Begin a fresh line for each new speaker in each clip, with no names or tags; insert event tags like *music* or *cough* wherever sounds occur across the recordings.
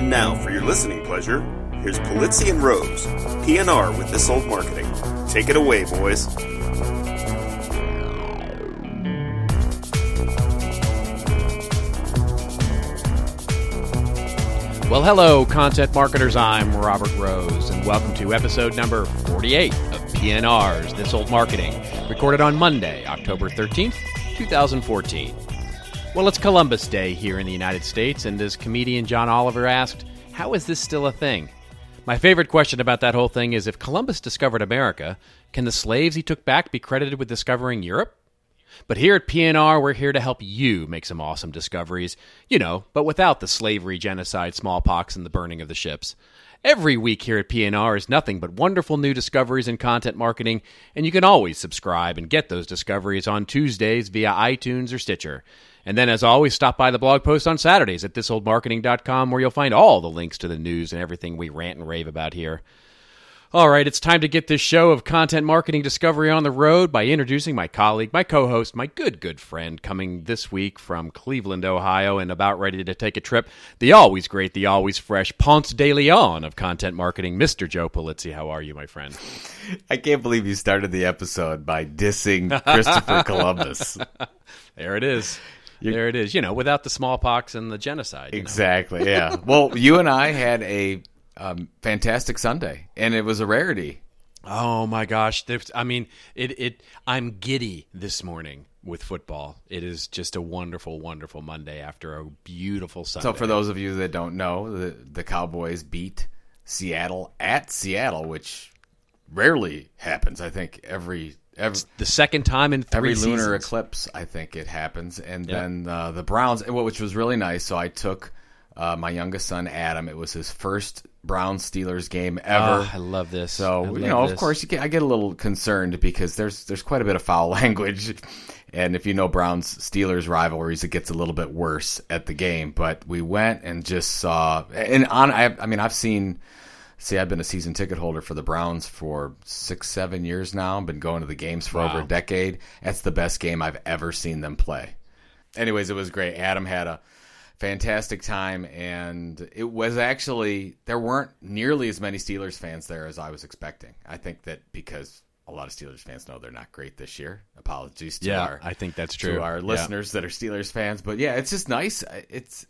And now, for your listening pleasure, here's Polizzi and Rose, PNR with This Old Marketing. Take it away, boys.
Well, hello, content marketers. I'm Robert Rose, and welcome to episode number 48 of PNR's This Old Marketing, recorded on Monday, October 13th, 2014. Well, it's Columbus Day here in the United States, and as comedian John Oliver asked, How is this still a thing? My favorite question about that whole thing is if Columbus discovered America, can the slaves he took back be credited with discovering Europe? But here at PNR, we're here to help you make some awesome discoveries, you know, but without the slavery, genocide, smallpox, and the burning of the ships. Every week here at PNR is nothing but wonderful new discoveries in content marketing, and you can always subscribe and get those discoveries on Tuesdays via iTunes or Stitcher. And then, as always, stop by the blog post on Saturdays at thisoldmarketing.com where you'll find all the links to the news and everything we rant and rave about here. All right, it's time to get this show of content marketing discovery on the road by introducing my colleague, my co host, my good, good friend, coming this week from Cleveland, Ohio, and about ready to take a trip. The always great, the always fresh Ponce de Leon of content marketing, Mr. Joe Polizzi. How are you, my friend?
I can't believe you started the episode by dissing Christopher *laughs* Columbus.
There it is. There it is. You know, without the smallpox and the genocide. you know.
Exactly, yeah. *laughs* Well, you and I had a um, fantastic Sunday, and it was a rarity.
Oh my gosh! There's, I mean, it. It. I'm giddy this morning with football. It is just a wonderful, wonderful Monday after a beautiful Sunday.
So, for those of you that don't know, the, the Cowboys beat Seattle at Seattle, which rarely happens. I think every every
the second time in three
every lunar
seasons.
eclipse, I think it happens. And
Yeah.
then uh, the Browns, which was really nice. So I took uh, my youngest son Adam. It was his first Browns Steelers game ever.
Oh, I love this.
So you know, of course, you get, I get a little concerned because there's there's quite a bit of foul *laughs* language, and if you know Browns Steelers rivalries, it gets a little bit worse at the game. But we went and just saw, and on I, I mean, I've seen. See, I've been a season ticket holder for the Browns for six, seven years now. I've been going to the games for over a decade. That's the best game I've ever seen them play. Anyways, it was great. Adam had a fantastic time, and it was actually there weren't nearly as many Steelers fans there as I was expecting. I think that because a lot of Steelers fans know they're not great this year. Apologies to
Yeah,
our
I think that's true.
to our
Yeah.
listeners that are Steelers fans, but yeah, it's just nice. It's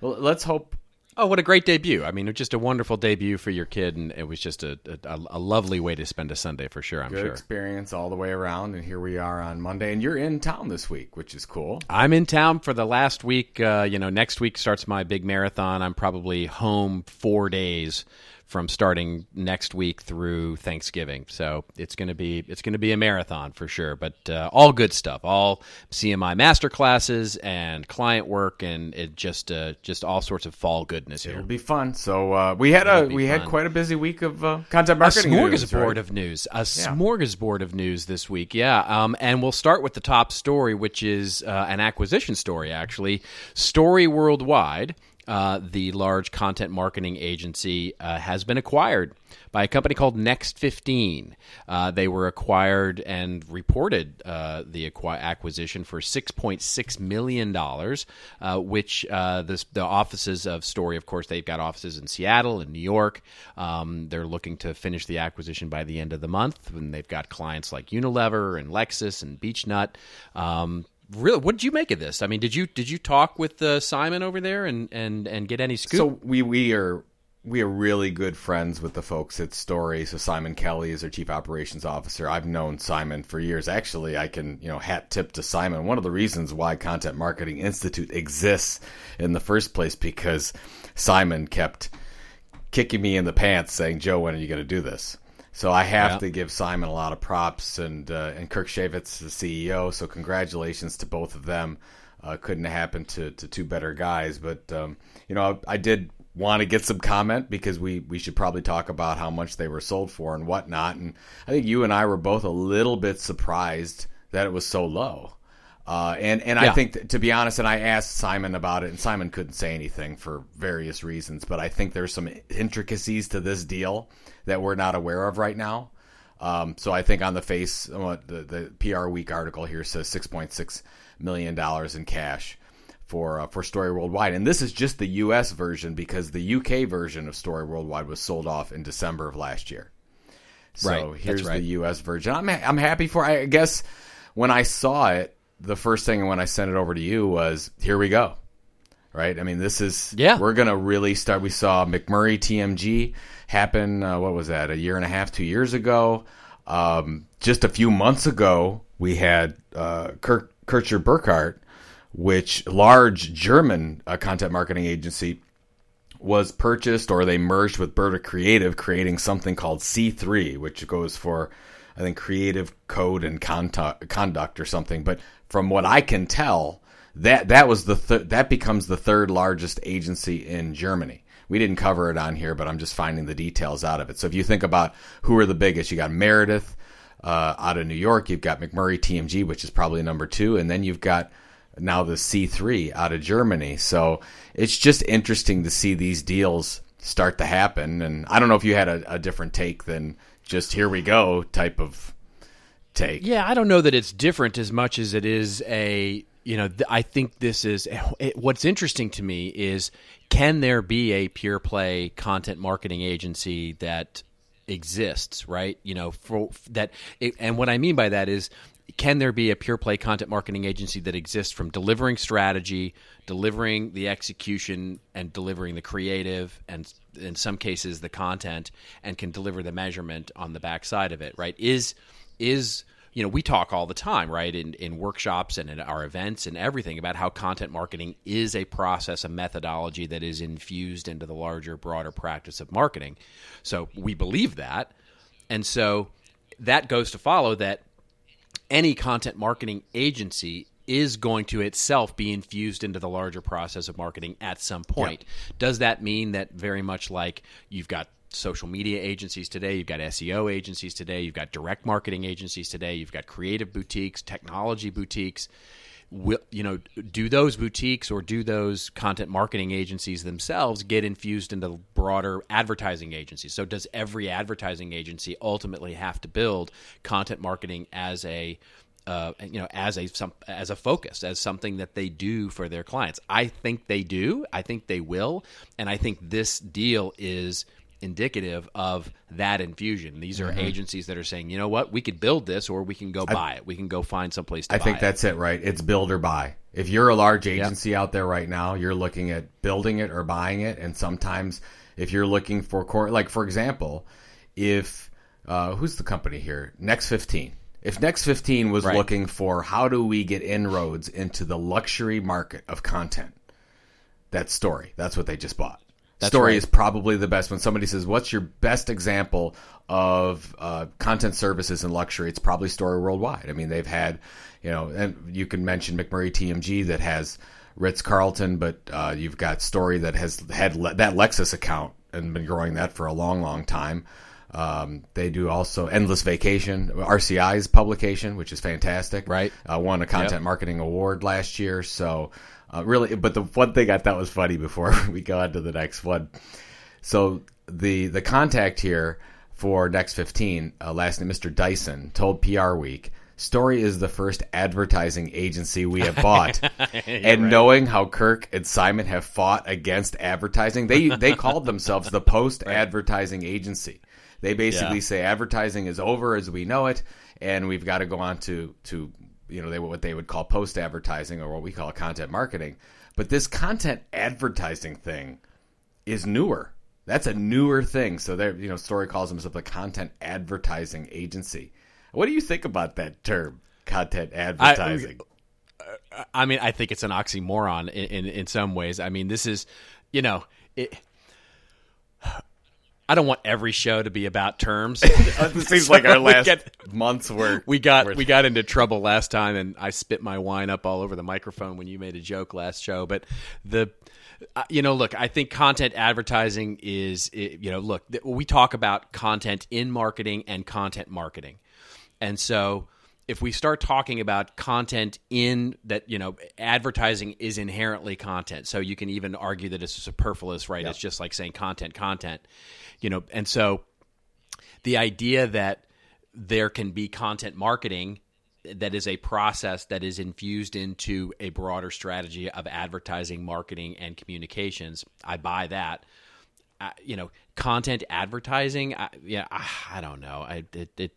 well, let's hope.
Oh, what a great debut! I mean, just a wonderful debut for your kid, and it was just a, a, a lovely way to spend a Sunday for sure. I'm
Good
sure.
experience all the way around, and here we are on Monday, and you're in town this week, which is cool.
I'm in town for the last week. Uh, you know, next week starts my big marathon. I'm probably home four days from starting next week through Thanksgiving. So it's gonna be it's gonna be a marathon for sure. But uh, all good stuff, all CMI master classes and client work, and it just uh, just all sorts of fall goodness here.
It'll be fun. So uh, we had a
It'll
we had quite a busy week of uh, content
a
marketing. news,
smorgasbord
right?
of news. A smorgasbord of news this week. Yeah. Um, and we'll start with the top story, which is uh, an acquisition story, actually. Story Worldwide, uh, the large content marketing agency, uh, has been acquired by a company called Next 15. Uh, they were acquired and reported uh, the acqui- acquisition for $6.6 million, uh, which uh, this, the offices of Story, of course, they've got offices in Seattle and New York. Um, they're looking to finish the acquisition by the end of the month, and they've got clients like Unilever and Lexus and Beechnut. Um, really, what did you make of this? I mean, did you did you talk with uh, Simon over there and, and, and get any scoop?
So we we are we are really good friends with the folks at Story. So Simon Kelly is our chief operations officer. I've known Simon for years. Actually, I can you know hat tip to Simon. One of the reasons why Content Marketing Institute exists in the first place because Simon kept kicking me in the pants, saying, "Joe, when are you going to do this?" So I have
Yeah.
to give Simon a lot of props, and uh, and Kirk Cheyfitz, the CEO. So congratulations to both of them. Uh, couldn't have happened to, to two better guys, but um, you know I, I did want to get some comment because we we should probably talk about how much they were sold for and whatnot. And I think you and I were both a little bit surprised that it was so low. Uh, and and I think that, to be honest, and I asked Simon about it, and Simon couldn't say anything for various reasons. But I think there's some intricacies to this deal that we're not aware of right now. Um, so I think on the face, what the, the PR Week article here says 6.6 million dollars in cash for uh, for Story Worldwide, and this is just the U.S. version because the UK version of Story Worldwide was sold off in December of last year. So
Right,
here's
right.
the U.S. version. I'm I'm happy for. I guess when I saw it, the first thing when I sent it over to you was, "Here we go." Right. I mean, this is
Yeah.
We're gonna really start. We saw McMurry TMG happen. Uh, what was that? A year and a half, two years ago. Um, just a few months ago, we had uh, Kirk, Kircher Burkhardt, which large German uh, content marketing agency was purchased or they merged with Burda Creative, creating something called C3, which goes for, I think, creative code and conduct, conduct or something. But from what I can tell, that that was the th- that becomes the third largest agency in Germany. We didn't cover it on here, but I'm just finding the details out of it. So if you think about who are the biggest, you got Meredith uh, out of New York, you've got McMurry TMG, which is probably number two, and then you've got now the C3 out of Germany. So it's just interesting to see these deals start to happen. And I don't know if you had a, a different take than just here we go type of take.
Yeah, I don't know that it's different as much as it is a you know th- I think this is eh, it, what's interesting to me is can there be a pure play content marketing agency that exists right you know for that it, and what I mean by that is can there be a pure play content marketing agency that exists from delivering strategy delivering the execution and delivering the creative and in some cases the content and can deliver the measurement on the backside of it right? Is is you know we talk all the time right in, in workshops and in our events and everything about how content marketing is a process a methodology that is infused into the larger broader practice of marketing. So we believe that. And so that goes to follow that any content marketing agency is going to itself be infused into the larger process of marketing at some point. Does that mean that very much like you've got social media agencies today, you've got SEO agencies today, you've got direct marketing agencies today, you've got creative boutiques, technology boutiques, will you know do those boutiques or do those content marketing agencies themselves get infused into broader advertising agencies? So does every advertising agency ultimately have to build content marketing as a uh, you know as a some as a focus as something that they do for their clients? I think they do. I think they will. And i think this deal is indicative of that infusion. These are agencies that are saying, you know what, we could build this, or we can go buy it. We can go find someplace to
I think
it.
that's it, right? It's build or buy. If you're a large agency out there right now, you're looking at building it or buying it. And sometimes, if you're looking for core, like for example, if uh, who's the company here? Next 15. If Next 15 was
Right.
looking for how do we get inroads into the luxury market of content, that Story. That's what they just bought. Story
right.
is probably the best. When somebody says, "What's your best example of uh, content services and luxury?" It's probably Story Worldwide. I mean, they've had, you know, and you can mention McMurry TMG that has Ritz Carlton, but uh, you've got Story that has had le- that Lexus account and been growing that for a long, long time. Um, they do also Endless Vacation, RCI's publication, which is fantastic.
Right.
Uh, won a content
Yep.
marketing award last year. So, uh, really, but the one thing I thought was funny before *laughs* we go on to the next one. So the the contact here for Next 15, uh, last name Mr. Dyson, told PR Week. Story is the first advertising agency we have bought, *laughs* and knowing how Kirk and Simon have fought against advertising, they they *laughs* called themselves the post advertising agency. They basically
Yeah.
say advertising is over as we know it, and we've got to go on to to you know they what they would call post advertising or what we call content marketing. But this content advertising thing is newer. That's a newer thing. So there, you know, Story calls himself a content advertising agency. What do you think about that term, content advertising?
I mean, I think it's an oxymoron in, in, in some ways. I mean, this is, you know, it, I don't want every show to be about terms.
this *laughs* seems like our *laughs* last month's work.
we got
worth-
we got into trouble last time, and I spit my wine up all over the microphone when you made a joke last show. But the, uh, you know, look, I think content advertising is, you know, look, we talk about content in marketing and content marketing, and so if we start talking about content in that, you know, advertising is inherently content. So you can even argue that it's superfluous, right? It's just like saying content, content, you know, and so the idea that there can be content marketing that is a process that is infused into a broader strategy of advertising, marketing, and communications. I buy that. Uh, you know, content advertising. I, yeah, I, I, don't know. I it, it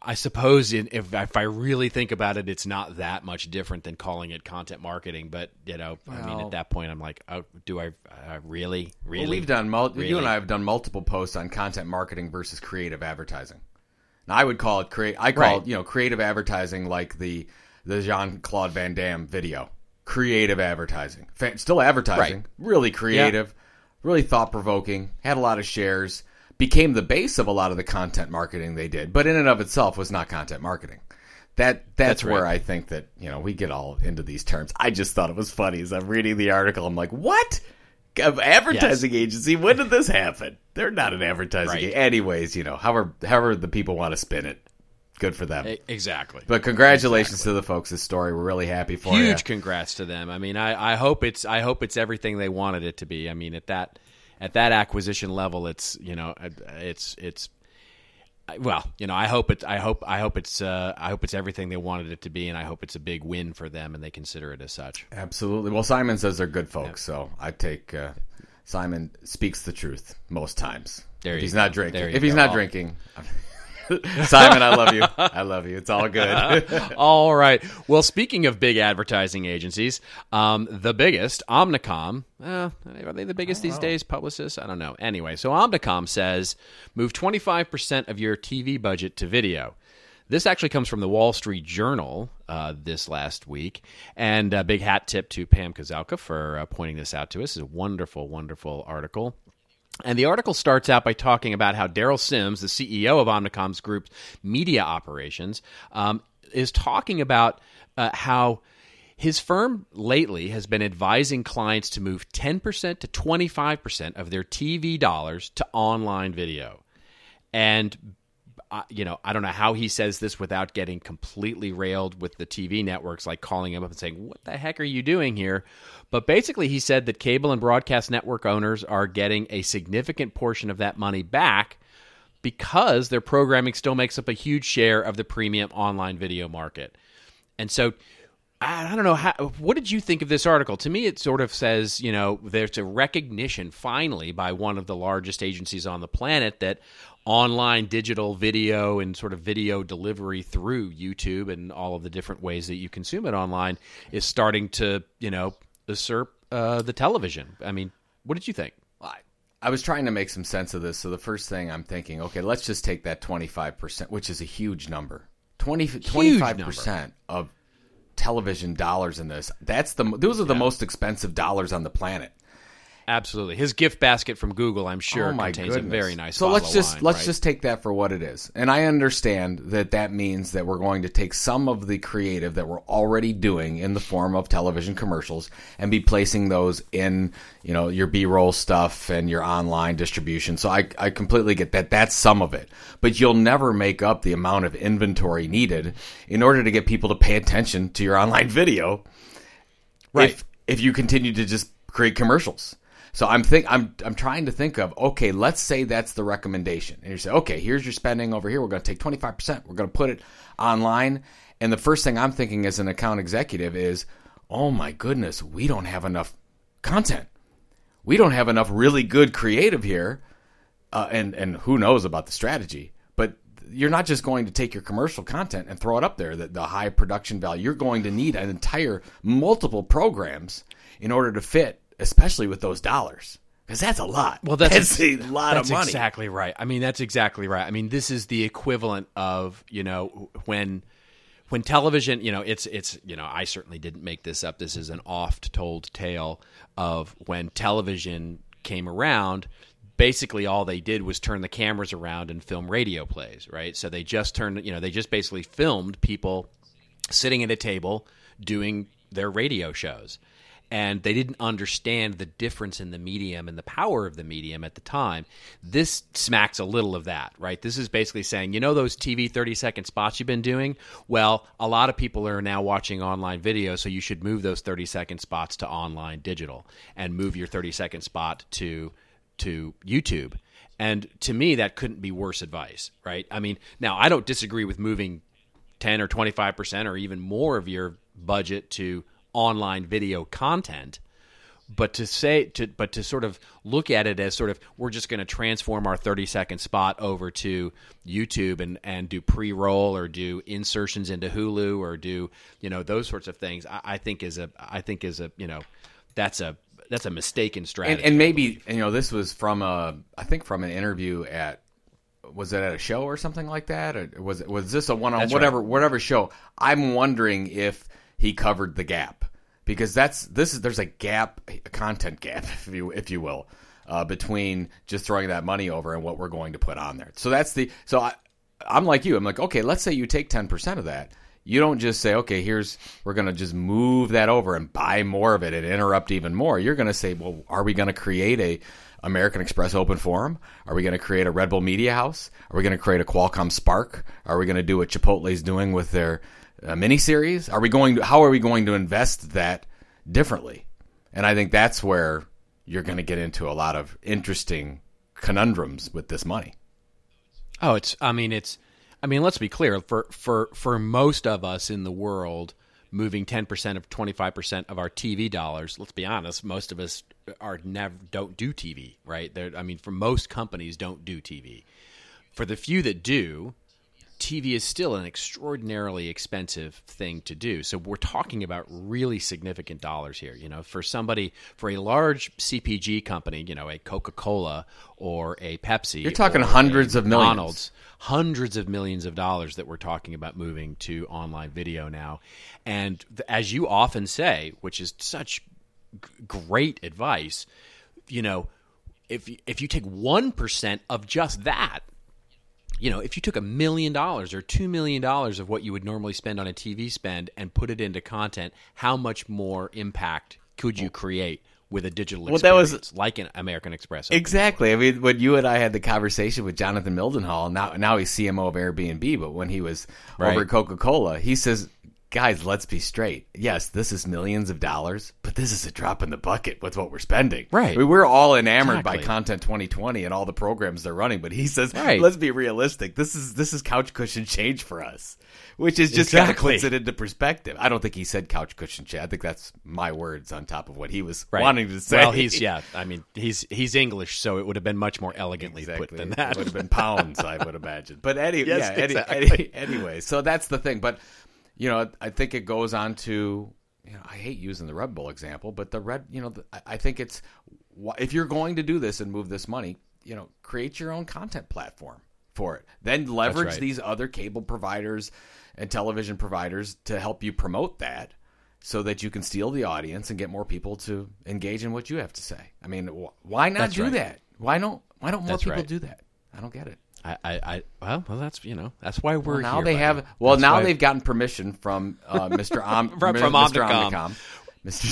I suppose in, if if I really think about it, it's not that much different than calling it content marketing. But you know, well, I mean, at that point, I'm like, oh, do I uh, really, really?
Well, we've done mul- really? you and I have done multiple posts on content marketing versus creative advertising. Now, I would call it create. I call right. it, you know creative advertising like the the Jean Claude Van Damme video. Creative advertising, still advertising, right. really creative, yeah. really thought provoking. Had a lot of shares became the base of a lot of the content marketing they did, but in and of itself was not content marketing. That that's, that's right. where I think that you know we get all into these terms. I just thought it was funny as I'm reading the article. I'm like, what? advertising yes. agency? When did this happen? They're not an advertising. Right. Anyways, you know, however however the people want to spin it. Good for them.
Exactly.
But congratulations exactly. to the folks. This story, we're really happy for
Huge
you.
Huge congrats to them. I mean, I, I hope it's I hope it's everything they wanted it to be. I mean, at that at that acquisition level, it's you know it's it's well, you know, I hope it. I hope. I hope it's. Uh, I hope it's everything they wanted it to be, and I hope it's a big win for them, and they consider it as such.
Absolutely. Well, Simon says they're good folks, yeah. so I take. Uh, Simon speaks the truth most times.
There
if he's
go.
not drinking. If he's not drinking. *laughs* Simon, I love you. I love you. It's all good. *laughs*
all right. Well, speaking of big advertising agencies, um, the biggest, Omnicom, uh, are they the biggest these know. days? Publicis? I don't know. Anyway, so Omnicom says move 25% of your TV budget to video. This actually comes from the Wall Street Journal uh, this last week. And a big hat tip to Pam Kazalka for uh, pointing this out to us. It's a wonderful, wonderful article. And the article starts out by talking about how Daryl Sims, the CEO of Omnicom's group's media operations, um, is talking about uh, how his firm lately has been advising clients to move 10% to 25% of their TV dollars to online video. And you know, I don't know how he says this without getting completely railed with the TV networks, like calling him up and saying, "What the heck are you doing here?" But basically, he said that cable and broadcast network owners are getting a significant portion of that money back because their programming still makes up a huge share of the premium online video market. And so, I don't know how. What did you think of this article? To me, it sort of says, you know, there's a recognition finally by one of the largest agencies on the planet that online digital video and sort of video delivery through YouTube and all of the different ways that you consume it online is starting to, you know, usurp uh, the television. I mean, what did you think?
I, I was trying to make some sense of this. So the first thing I'm thinking, okay, let's just take that 25%, which is a huge number. 20, 25% of television dollars in this. That's the those are the yeah. most expensive dollars on the planet.
Absolutely, his gift basket from Google, I'm sure, oh contains goodness. a very nice.
So let's just
wine,
let's
right?
just take that for what it is, and I understand that that means that we're going to take some of the creative that we're already doing in the form of television commercials and be placing those in, you know, your B-roll stuff and your online distribution. So I I completely get that. That's some of it, but you'll never make up the amount of inventory needed in order to get people to pay attention to your online *laughs* video.
Right.
If, if you continue to just create commercials. So I'm think I'm I'm trying to think of okay, let's say that's the recommendation, and you say okay, here's your spending over here. We're going to take 25 percent. We're going to put it online, and the first thing I'm thinking as an account executive is, oh my goodness, we don't have enough content. We don't have enough really good creative here, uh, and and who knows about the strategy. But you're not just going to take your commercial content and throw it up there, the, the high production value. You're going to need an entire multiple programs in order to fit especially with those dollars. Because that's a lot.
Well, that's,
that's a, a lot
that's
of money.
exactly right. I mean, that's exactly right. I mean, this is the equivalent of you know when when television. You know, it's it's you know I certainly didn't make this up. This is an oft told tale of when television came around. Basically, all they did was turn the cameras around and film radio plays. Right. So they just turned. You know, they just basically filmed people sitting at a table doing their radio shows and they didn't understand the difference in the medium and the power of the medium at the time. This smacks a little of that, right? This is basically saying, you know, those TV 30 second spots you've been doing? Well, a lot of people are now watching online video, so you should move those 30 second spots to online digital and move your 30 second spot to to YouTube. And to me, that couldn't be worse advice, right? I mean, now I don't disagree with moving 10 or 25% or even more of your budget to online video content but to say to but to sort of look at it as sort of we're just going to transform our 30 second spot over to YouTube and and do pre-roll or do insertions into Hulu or do you know those sorts of things I, I think is a I think is a you know that's a that's a mistaken strategy
and, and maybe you know this was from a I think from an interview at was it at a show or something like that? Or was it was this a one on
That's
whatever whatever show? I'm wondering if he covered the gap because that's this is there's a gap a content gap *laughs* if you if you will uh, between just throwing that money over and what we're going to put on there so that's the so I I'm like you I'm like okay let's say you take 10% of that you don't just say okay here's we're going to just move that over and buy more of it and interrupt even more you're going to say well are we going to create a American Express Open Forum? Are we going to create a Red Bull Media House? Are we going to create a Qualcomm Spark? Are we going to do what Chipotle's doing with their uh, miniseries? Are we going to, how are we going to invest that differently? And I think that's where you're going to get into a lot of interesting conundrums with this money.
Oh, it's. I mean, it's. I mean, let's be clear. For for for most of us in the world, moving ten percent of twenty five percent of our TV dollars. Let's be honest. Most of us are never don't do TV, right? They're, I mean, for most companies, don't do TV. For the few that do, TV is still an extraordinarily expensive thing to do. So we're talking about really significant dollars here. You know, for somebody, for a large CPG company, you know, a Coca Cola or a Pepsi,
You're talking hundreds of millions.
McDonald's, hundreds of millions of dollars that we're talking about moving to online video now. And as you often say, which is such g- great advice, you know, if you- if you take one percent of just that, you know, if you took a million dollars or two million dollars of what you would normally spend on a TV spend and put it into content, how much more impact could you create with a digital
Well, that was-
like an American Express?
Exactly. I mean, when you and I had the conversation with Jonathan Mildenhall, now now he's CMO of Airbnb, but when he was
Right.
over at Coca Cola, he says, "Guys, let's be straight. Yes, this is millions of dollars, but this is a drop in the bucket with what we're spending.
Right.
I mean, we're all enamored by Content 2020 and all the programs they're running, but he says,
Right.
let's be realistic. This is this is couch cushion change for us." Which is just kind of
Exactly.
puts it into perspective. I don't think he said couch cushion change. I think that's my words on top of what he was
Right.
wanting to say.
Well, he's yeah. I mean, he's he's English, so it would have been much more elegantly put than that.
It would have been pounds, I would imagine. But any, *laughs*
Yes,
yeah, any, any- anyway, so that's the thing. But you know, I think it goes on to, you know, I hate using the Red Bull example, but the Red, you know, the, I- think it's if you're going to do this and move this money, you know, create your own content platform for it. Then leverage
right.
these other cable providers and television providers to help you promote that. So that you can steal the audience and get more people to engage in what you have to say. I mean, wh- why not
That's
do
right.
that? Why don't Why don't more
That's
people
right.
do that? I don't get it.
I, I, I well, well, that's you know that's why we're
Well, now
here,
they
buddy.
have. Well,
That's
now they've gotten permission from uh, *laughs* Mr. Om,
From- from
Mr.
Omnicom.
Omnicom.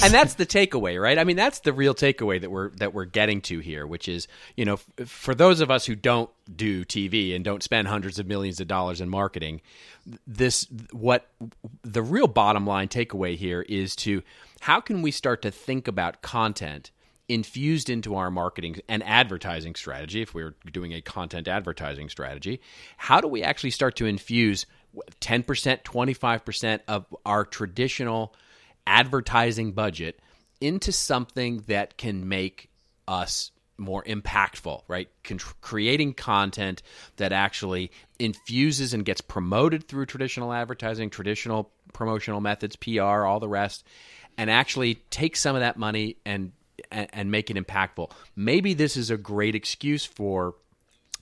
And that's the takeaway, right? I mean, that's the real takeaway that we're that we're getting to here, which is, you know, f- for those of us who don't do TV and don't spend hundreds of millions of dollars in marketing, this what the real bottom line takeaway here is to how can we start to think about content infused into our marketing and advertising strategy if we're doing a content advertising strategy how do we actually start to infuse 10% 25% of our traditional advertising budget into something that can make us more impactful, right? Con- creating content that actually infuses and gets promoted through traditional advertising, traditional promotional methods, PR, all the rest, and actually take some of that money and and, and make it impactful. Maybe this is a great excuse for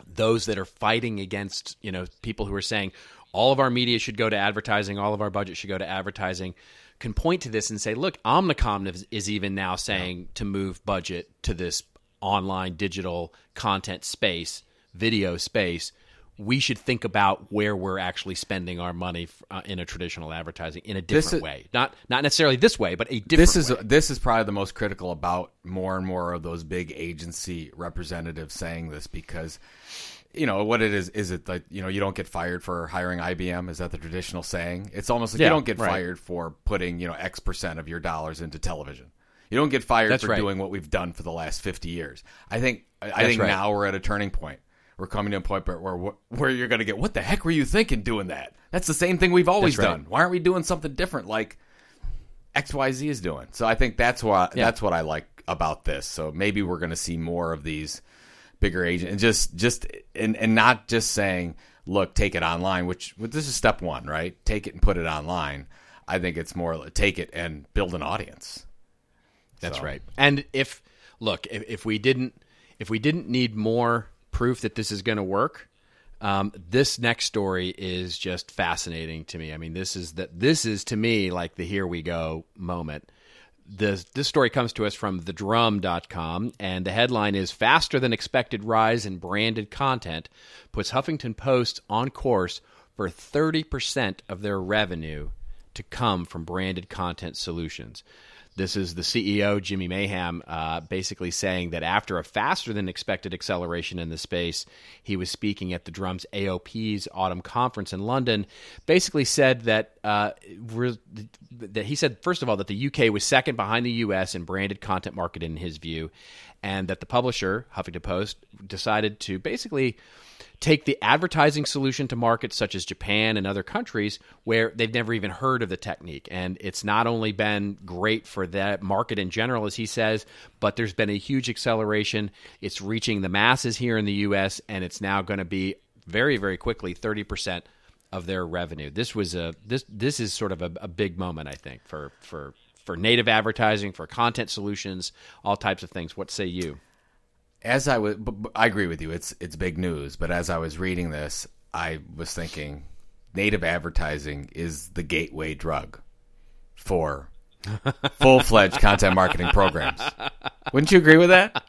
those that are fighting against you know people who are saying all of our media should go to advertising, all of our budget should go to advertising, can point to this and say, look, Omnicom is, is even now saying to move budget to this online digital content space, video space. We should think about where we're actually spending our money uh, in a traditional advertising in a different
is-
way, not not necessarily this way, but a different.
this is
way.
this is probably the most critical about more and more of those big agency representatives saying this because you know what it is is it like you know you don't get fired for hiring IBM is that the traditional saying it's almost like
Yeah,
you don't get
right.
fired for putting you know X percent of your dollars into television you don't get fired
That's
for
right.
doing what we've done for the last 50 years I think I I
That's
think
right.
now we're at a turning point we're coming to a point where where, where you're going to get what the heck were you thinking doing that? That's the same thing we've always
right.
done. Why aren't we doing something different like XYZ is doing? So I think that's what
Yeah.
that's what I like about this. So maybe we're going to see more of these bigger agents and just just and and not just saying, "Look, take it online," which well, this is step 1, right? Take it and put it online. I think it's more take it and build an audience.
That's
So-
right. And if look, if, if we didn't if we didn't need more proof that this is going to work, um, this next story is just fascinating to me. I mean, this is that this is to me like the here we go moment. This this story comes to us from thedrum.com and the headline is faster than expected rise in branded content puts Huffington Post on course for 30% of their revenue to come from branded content solutions. This is the CEO, Jimmy Maymann, uh, basically saying that after a faster than expected acceleration in the space, he was speaking at the Drums AOP's autumn conference in London. Basically, said that uh, we're, that he said first of all that the UK was second behind the US in branded content market in his view, and that the publisher Huffington Post decided to basically take the advertising solution to markets such as Japan and other countries where they've never even heard of the technique. And it's not only been great for that market in general, as he says, but there's been a huge acceleration. It's reaching the masses here in the US, and it's now going to be very, very quickly 30% of their revenue. This was a this this is sort of a, a big moment, I think, for for for native advertising, for content solutions, all types of things. What say you?
As I was, I agree with you. It's it's big news. But as I was reading this, I was thinking, native advertising is the gateway drug for *laughs* full fledged content marketing programs. Wouldn't you agree with that?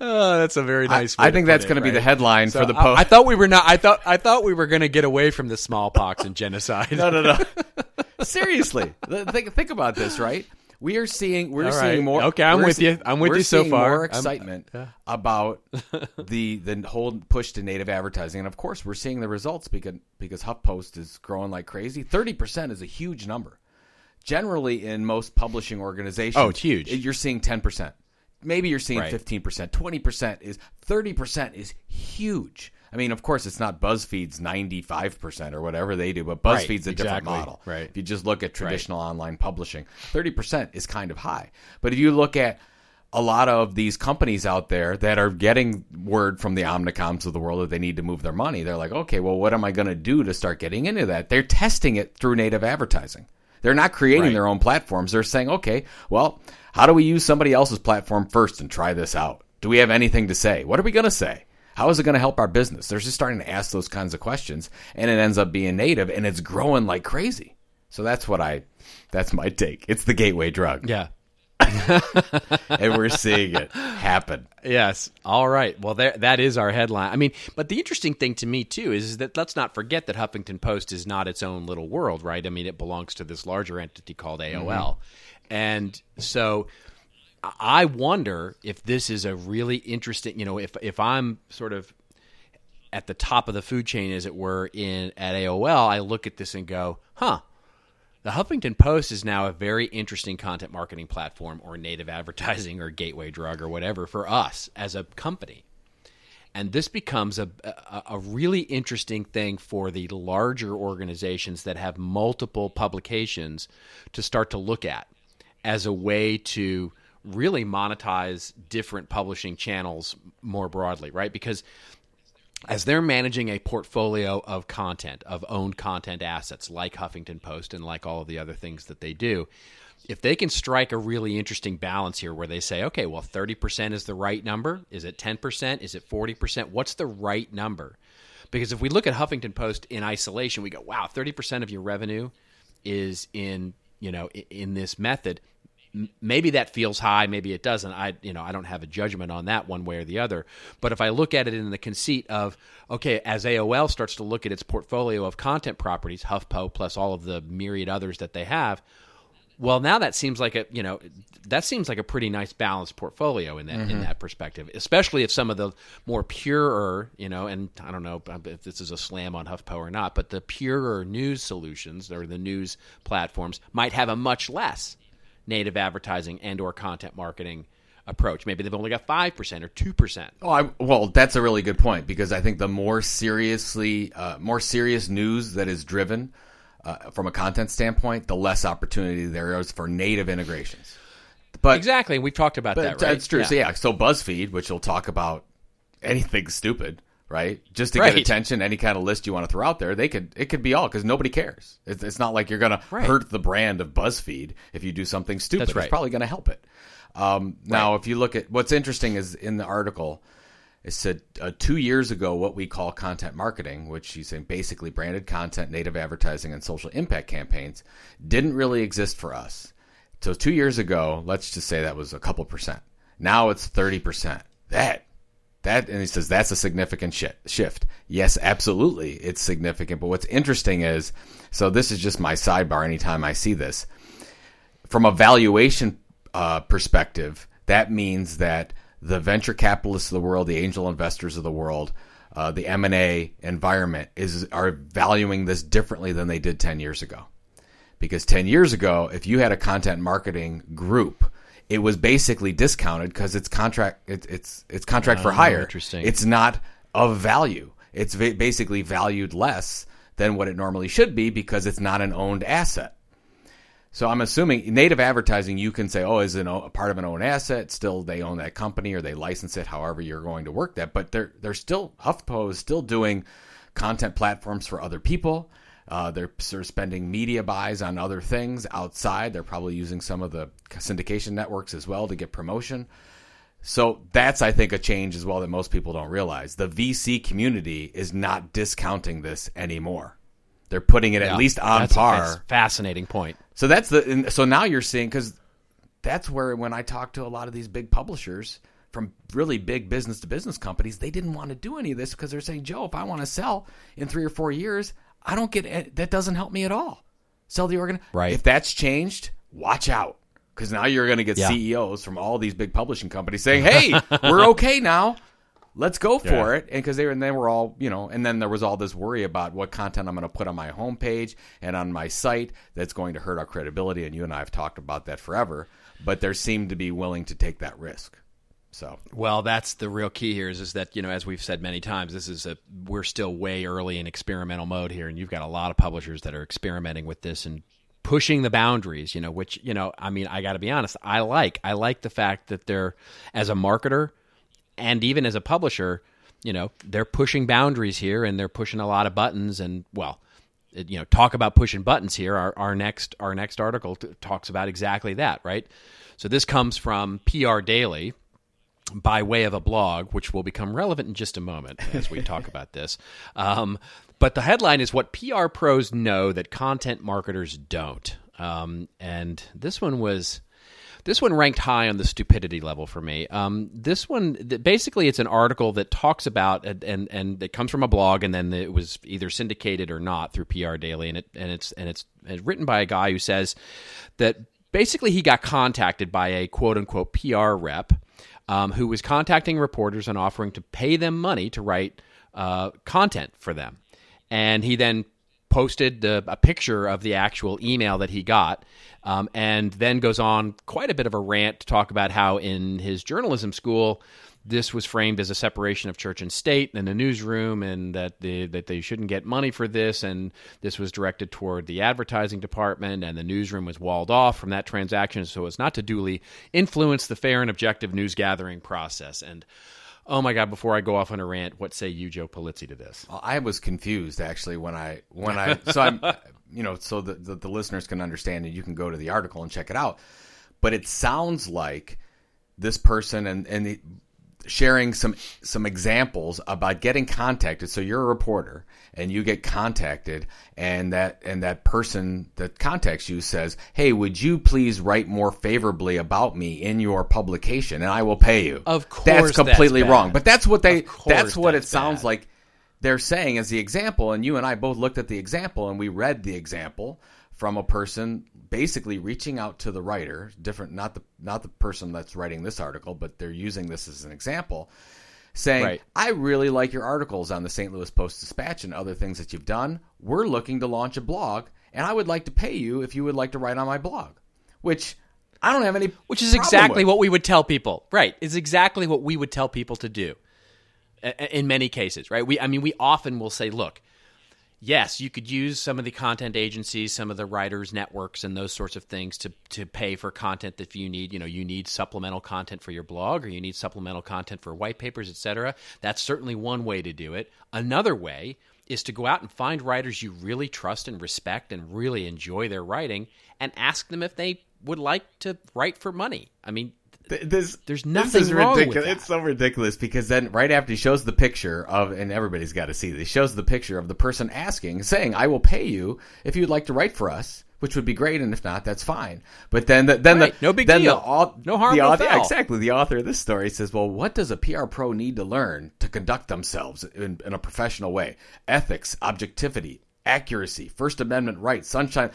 Oh, that's a very nice.
I think that's going to be the headline for the post.
I, I thought we were not. I thought I thought we were going to get away from the smallpox and genocide. *laughs*
no, no, no. *laughs* Seriously, think think about this. Right, we are seeing we're
All
seeing more.
Okay, I'm with
see-
you. I'm with you so far.
More excitement about *laughs* the the whole push to native advertising, and of course, we're seeing the results because because HuffPost is growing like crazy. Thirty percent is a huge number. Generally, in most publishing organizations,
Oh, it's huge.
You're seeing ten percent. Maybe you're seeing fifteen percent. Twenty percent is thirty percent is huge. I mean, of course, it's not BuzzFeed's ninety five percent or whatever they do, but
Right,
BuzzFeed's a different model.
Right.
If you just look at traditional online publishing, 30% is kind of high. But if you look at a lot of these companies out there that are getting word from the Omnicoms of the world that they need to move their money, they're like, okay, well, what am I going to do to start getting into that? They're testing it through native advertising. They're not creating
Right.
their own platforms. They're saying, okay, well, how do we use somebody else's platform first and try this out? Do we have anything to say? What are we going to say? How is it going to help our business? They're just starting to ask those kinds of questions, and it ends up being native, and it's growing like crazy. So that's what I, that's my take. It's the gateway drug,
Yeah. *laughs*
and we're seeing it happen.
Yes. All right. Well, there, that is our headline. I mean, but the interesting thing to me too is, that let's not forget that Huffington Post is not its own little world, right? I mean, it belongs to this larger entity called AOL, mm-hmm. and so I- wonder if this is a really interesting. You know, if if I'm sort of at the top of the food chain, as it were, in at AOL, I look at this and go, huh. The Huffington Post is now a very interesting content marketing platform or native *laughs* advertising or gateway drug or whatever for us as a company. And this becomes a, a, a really interesting thing for the larger organizations that have multiple publications to start to look at as a way to really monetize different publishing channels more broadly, right? Because as they're managing a portfolio of content, of owned content assets like Huffington Post and like all of the other things that they do, if they can strike a really interesting balance here where they say, okay, well, 30% is the right number. Is it 10%? Is it 40%? What's the right number? Because if we look at Huffington Post in isolation, we go, wow, 30% of your revenue is in, you know, in this method. Maybe that feels high, maybe it doesn't. I, you know, I don't have a judgment on that one way or the other. But if I look at it in the conceit of, okay, as AOL starts to look at its portfolio of content properties, HuffPo plus all of the myriad others that they have, well, now that seems like a you know that seems like a pretty nice balanced portfolio in that
Mm-hmm.
in that perspective, especially if some of the more purer you know, and I don't know if this is a slam on HuffPo or not, but the purer news solutions or the news platforms might have a much less native advertising and or content marketing approach. Maybe they've only got 5% or 2%.
Oh, I, well, that's a really good point because I think the more seriously, uh, more serious news that is driven uh, from a content standpoint, the less opportunity there is for native integrations. But
exactly, we've talked about that. Right?
That's true. Yeah. So yeah, so BuzzFeed, which will talk about anything *laughs* stupid, right? Just to
right.
get attention, any kind of list you want to throw out there, they could it could be all because nobody cares. It's, it's, not like you're going
right.
to hurt the brand of BuzzFeed if you do something stupid.
That's right.
It's probably going to help it. Um, now, if you look at what's interesting is in the article, it said uh, two years ago what we call content marketing, which he's saying basically branded content, native advertising, and social impact campaigns, didn't really exist for us. So two years ago, let's just say that was a couple percent. Now it's thirty percent. That that and he says that's a significant shift. Yes, absolutely, it's significant. But what's interesting is, so this is just my sidebar. Anytime I see this, from a valuation uh, perspective, that means that the venture capitalists of the world, the angel investors of the world, uh, the M and A environment is are valuing this differently than they did ten years ago. Because ten years ago, if you had a content marketing group, it was basically discounted because it's contract it, it's it's contract
oh,
for hire.
Interesting.
It's not of value. It's va- basically valued less than what it normally should be because it's not an owned asset. So I'm assuming native advertising, you can say, oh, is it a part of an owned asset? Still, they own that company or they license it. However, you're going to work that, but they're they're still HuffPo is still doing content platforms for other people. Uh, they're sort of spending media buys on other things outside. They're probably using some of the syndication networks as well to get promotion. So that's, I think, a change as well that most people don't realize. The VC community is not discounting this anymore. They're putting it
yeah,
at least on
that's
par.
A fascinating point.
So that's the. So now you're seeing because that's where when I talk to a lot of these big publishers from really big business to business companies, they didn't want to do any of this because they're saying, Joe, if I want to sell in three or four years, I don't get that doesn't help me at all. Sell the organ.
Right.
If that's changed, watch out because now you're going to get
Yeah.
CEOs from all these big publishing companies saying, "Hey, *laughs* we're okay now. Let's go for
Yeah.
it." And because they were, and they were all, you know, and then there was all this worry about what content I'm going to put on my homepage and on my site that's going to hurt our credibility. And you and I have talked about that forever, but there seemed to be willing to take that risk. So
Well, that's the real key here is, is that, you know, as we've said many times, this is a we're still way early in experimental mode here and you've got a lot of publishers that are experimenting with this and pushing the boundaries, you know, which, you know, I mean, I got to be honest, I like. I like the fact that they're as a marketer and even as a publisher, you know, they're pushing boundaries here and they're pushing a lot of buttons and well, you know, talk about pushing buttons here. Our, our next our next article t- talks about exactly that, right? So this comes from PR Daily, by way of a blog, which will become relevant in just a moment as we talk about this. Um, but the headline is what PR pros know that content marketers don't. Um, and this one was. This one ranked high on the stupidity level for me. Um, this one, basically, it's an article that talks about and and, it comes from a blog, and then it was either syndicated or not through PR Daily, and it and it's and it's, it's written by a guy who says that basically he got contacted by a quote unquote PR rep um, who was contacting reporters and offering to pay them money to write uh, content for them. And he then posted the, a picture of the actual email that he got, um, and then goes on quite a bit of a rant to talk about how in his journalism school this was framed as a separation of church and state in the newsroom, and that the, that they shouldn't get money for this, and this was directed toward the advertising department, and the newsroom was walled off from that transaction, so as not to duly influence the fair and objective news gathering process. And oh my God, before I go off on a rant, what say you, Joe Polizzi, to this?
Well, I was confused actually when I when I *laughs* so I'm you know so that the, the listeners can understand and you can go to the article and check it out. But it sounds like this person and and the, sharing some some examples about getting contacted. So you're a reporter and you get contacted, and that and that person that contacts you says, "Hey, would you please write more favorably about me in your publication, and I will pay you."
Of course
that's completely
that's
wrong. But that's what they. That's what it sounds
bad.
like they're saying as the example, and you and I both looked at the example and we read the example from a person basically reaching out to the writer, different not the not the person that's writing this article, but they're using this as an example, saying,
Right.
I really like your articles on the St. Louis Post Dispatch and other things that you've done. We're looking to launch a blog, and I would like to pay you if you would like to write on my blog. Which I don't have any.
which is exactly
with.
what we would tell people. Right, is exactly what we would tell people to do. In many cases, right? We, I mean, we often will say, look, yes, you could use some of the content agencies, some of the writers networks, and those sorts of things to to pay for content that you need. You know, you need supplemental content for your blog, or you need supplemental content for white papers, etc. That's certainly one way to do it. Another way is to go out and find writers you really trust and respect and really enjoy their writing, and ask them if they would like to write for money. I mean,
Th- This,
There's
this
nothing
is
wrong with
ridiculous.
that.
It's so ridiculous because then right after he shows the picture of, and everybody's got to see this, he shows the picture of the person asking, saying, "I will pay you if you'd like to write for us." Which would be great, and if not, that's fine. But then, the, then
Right.
the
No big
then
deal.
The,
No harm,
the
no
author,
foul.
Exactly. The author of this story says, "Well, what does a PR pro need to learn to conduct themselves in, in a professional way? Ethics, objectivity, accuracy, First Amendment rights, sunshine."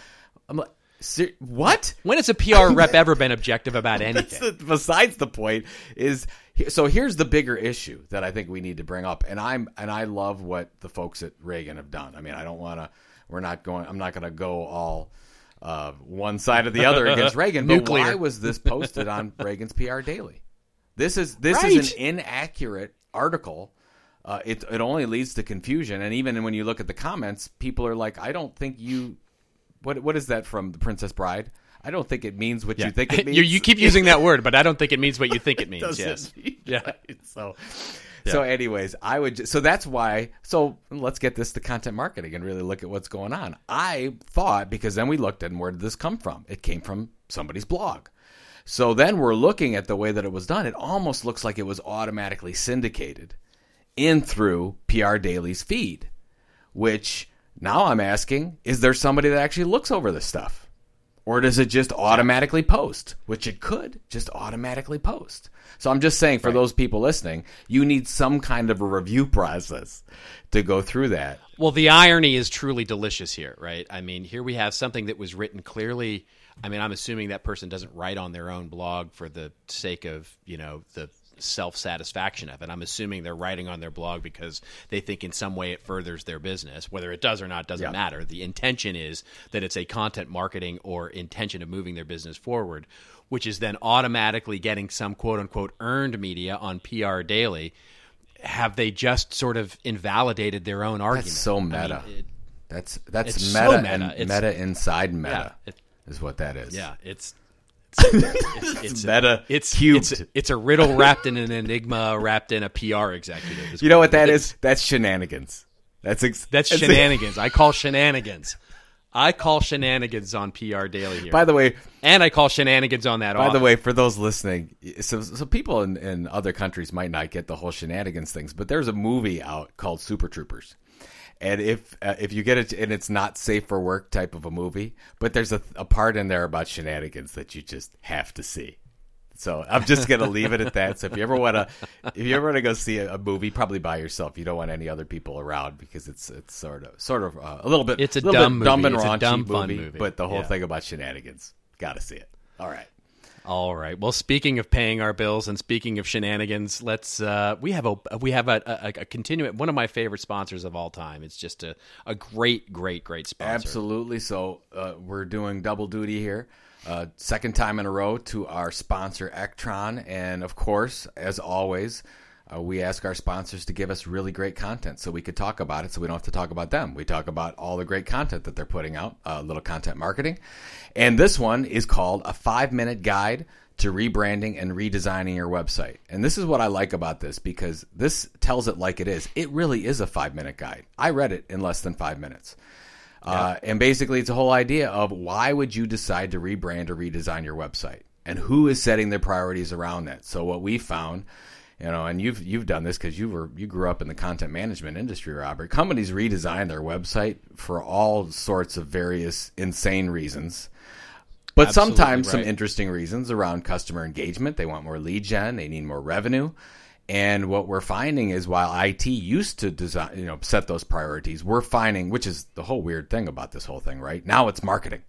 I'm like, "Ser- what?
when has a PR rep *laughs* ever been objective about anything?
the, besides the point is so here's the bigger issue that I think we need to bring up and I'm and I love what the folks at Ragan have done. I mean, I don't want to we're not going I'm not going to go all uh, one side or the other against *laughs* Ragan, but why was this posted on *laughs* Ragan's PR Daily? This is this
Right.
is an inaccurate article. Uh, it it only leads to confusion, and even when you look at the comments, people are like, "I don't think you." What what is that from the Princess Bride? I don't think it means what you think it *laughs* means.
you, you keep using that word, but I don't think it means what you think it *laughs* means. yes. *laughs*
mean
Yeah.
right. So, so anyways, I would. ju- So that's why. So let's get this to content marketing and really look at what's going on. I thought because then we looked at where did this come from? It came from somebody's blog. So then we're looking at the way that it was done. It almost looks like it was automatically syndicated in through PR Daily's feed. Which now I'm asking: Is there somebody that actually looks over this stuff? Or does it just automatically post? Which it could just automatically post. So I'm just saying for those people listening, you need some kind of a review process to go through that.
Well, the irony is truly delicious here, right? I mean, here we have something that was written clearly. I mean, I'm assuming that person doesn't write on their own blog for the sake of, you know, the self satisfaction of it. I'm assuming they're writing on their blog because they think in some way it furthers their business. Whether it does or not doesn't
Yeah.
matter. The intention is that it's a content marketing or intention of moving their business forward, which is then automatically getting some quote unquote earned media on PR Daily. Have they just sort of invalidated their own argument?
That's so
I mean,
meta.
it-
That's that's meta,
so meta.
and
It's-
meta inside meta
Yeah, it-
is what that is.
Yeah, it's it's, it's,
meta
It's
cubed.
It's, it's a riddle wrapped in an enigma wrapped in a PR executive.
You know what that
is.
is? That's shenanigans. That's ex-
That's shenanigans. I call shenanigans. I call shenanigans on PR Daily here.
By the way,
and I call shenanigans on that.
By the way, for those listening, so, so people in, in other countries might not get the whole shenanigans things, but there's a movie out called Super Troopers, and if uh, if you get it, and it's not safe for work type of a movie, but there's a, a part in there about shenanigans that you just have to see. So I'm just gonna *laughs* leave it at that. So if you ever wanna, if you ever wanna go see a, a movie, probably by yourself. You don't want any other people around because it's it's sort of sort of uh, a little bit.
It's a
little
dumb
dumb and
It's a
raunchy
dumb, fun movie.
But the whole
Yeah.
thing about shenanigans, gotta see it. All right.
All right. Well, speaking of paying our bills and speaking of shenanigans, let's uh, we have a we have a, a, a continuing one of my favorite sponsors of all time. It's just a, a great, great, great sponsor.
Absolutely. So uh, we're doing double duty here. Uh, second time in a row to our sponsor, Ektron. And of course, as always, uh, we ask our sponsors to give us really great content so we could talk about it so we don't have to talk about them. We talk about all the great content that they're putting out, uh, little content marketing. And this one is called A Five Minute Guide to Rebranding and Redesigning Your Website. And this is what I like about this because this tells it like it is. It really is a five minute guide. I read it in less than five minutes. Uh, and basically, it's a whole idea of why would you decide to rebrand or redesign your website, and who is setting their priorities around that. So what we found, you know, and you've you've done this because you were you grew up in the content management industry, Robert. Companies redesign their website for all sorts of various insane reasons. But
Absolutely
sometimes some interesting reasons around customer engagement. They want more lead gen. They need more revenue. And what we're finding is while IT used to design, you know, set those priorities, we're finding, which is the whole weird thing about this whole thing, right? Now it's marketing.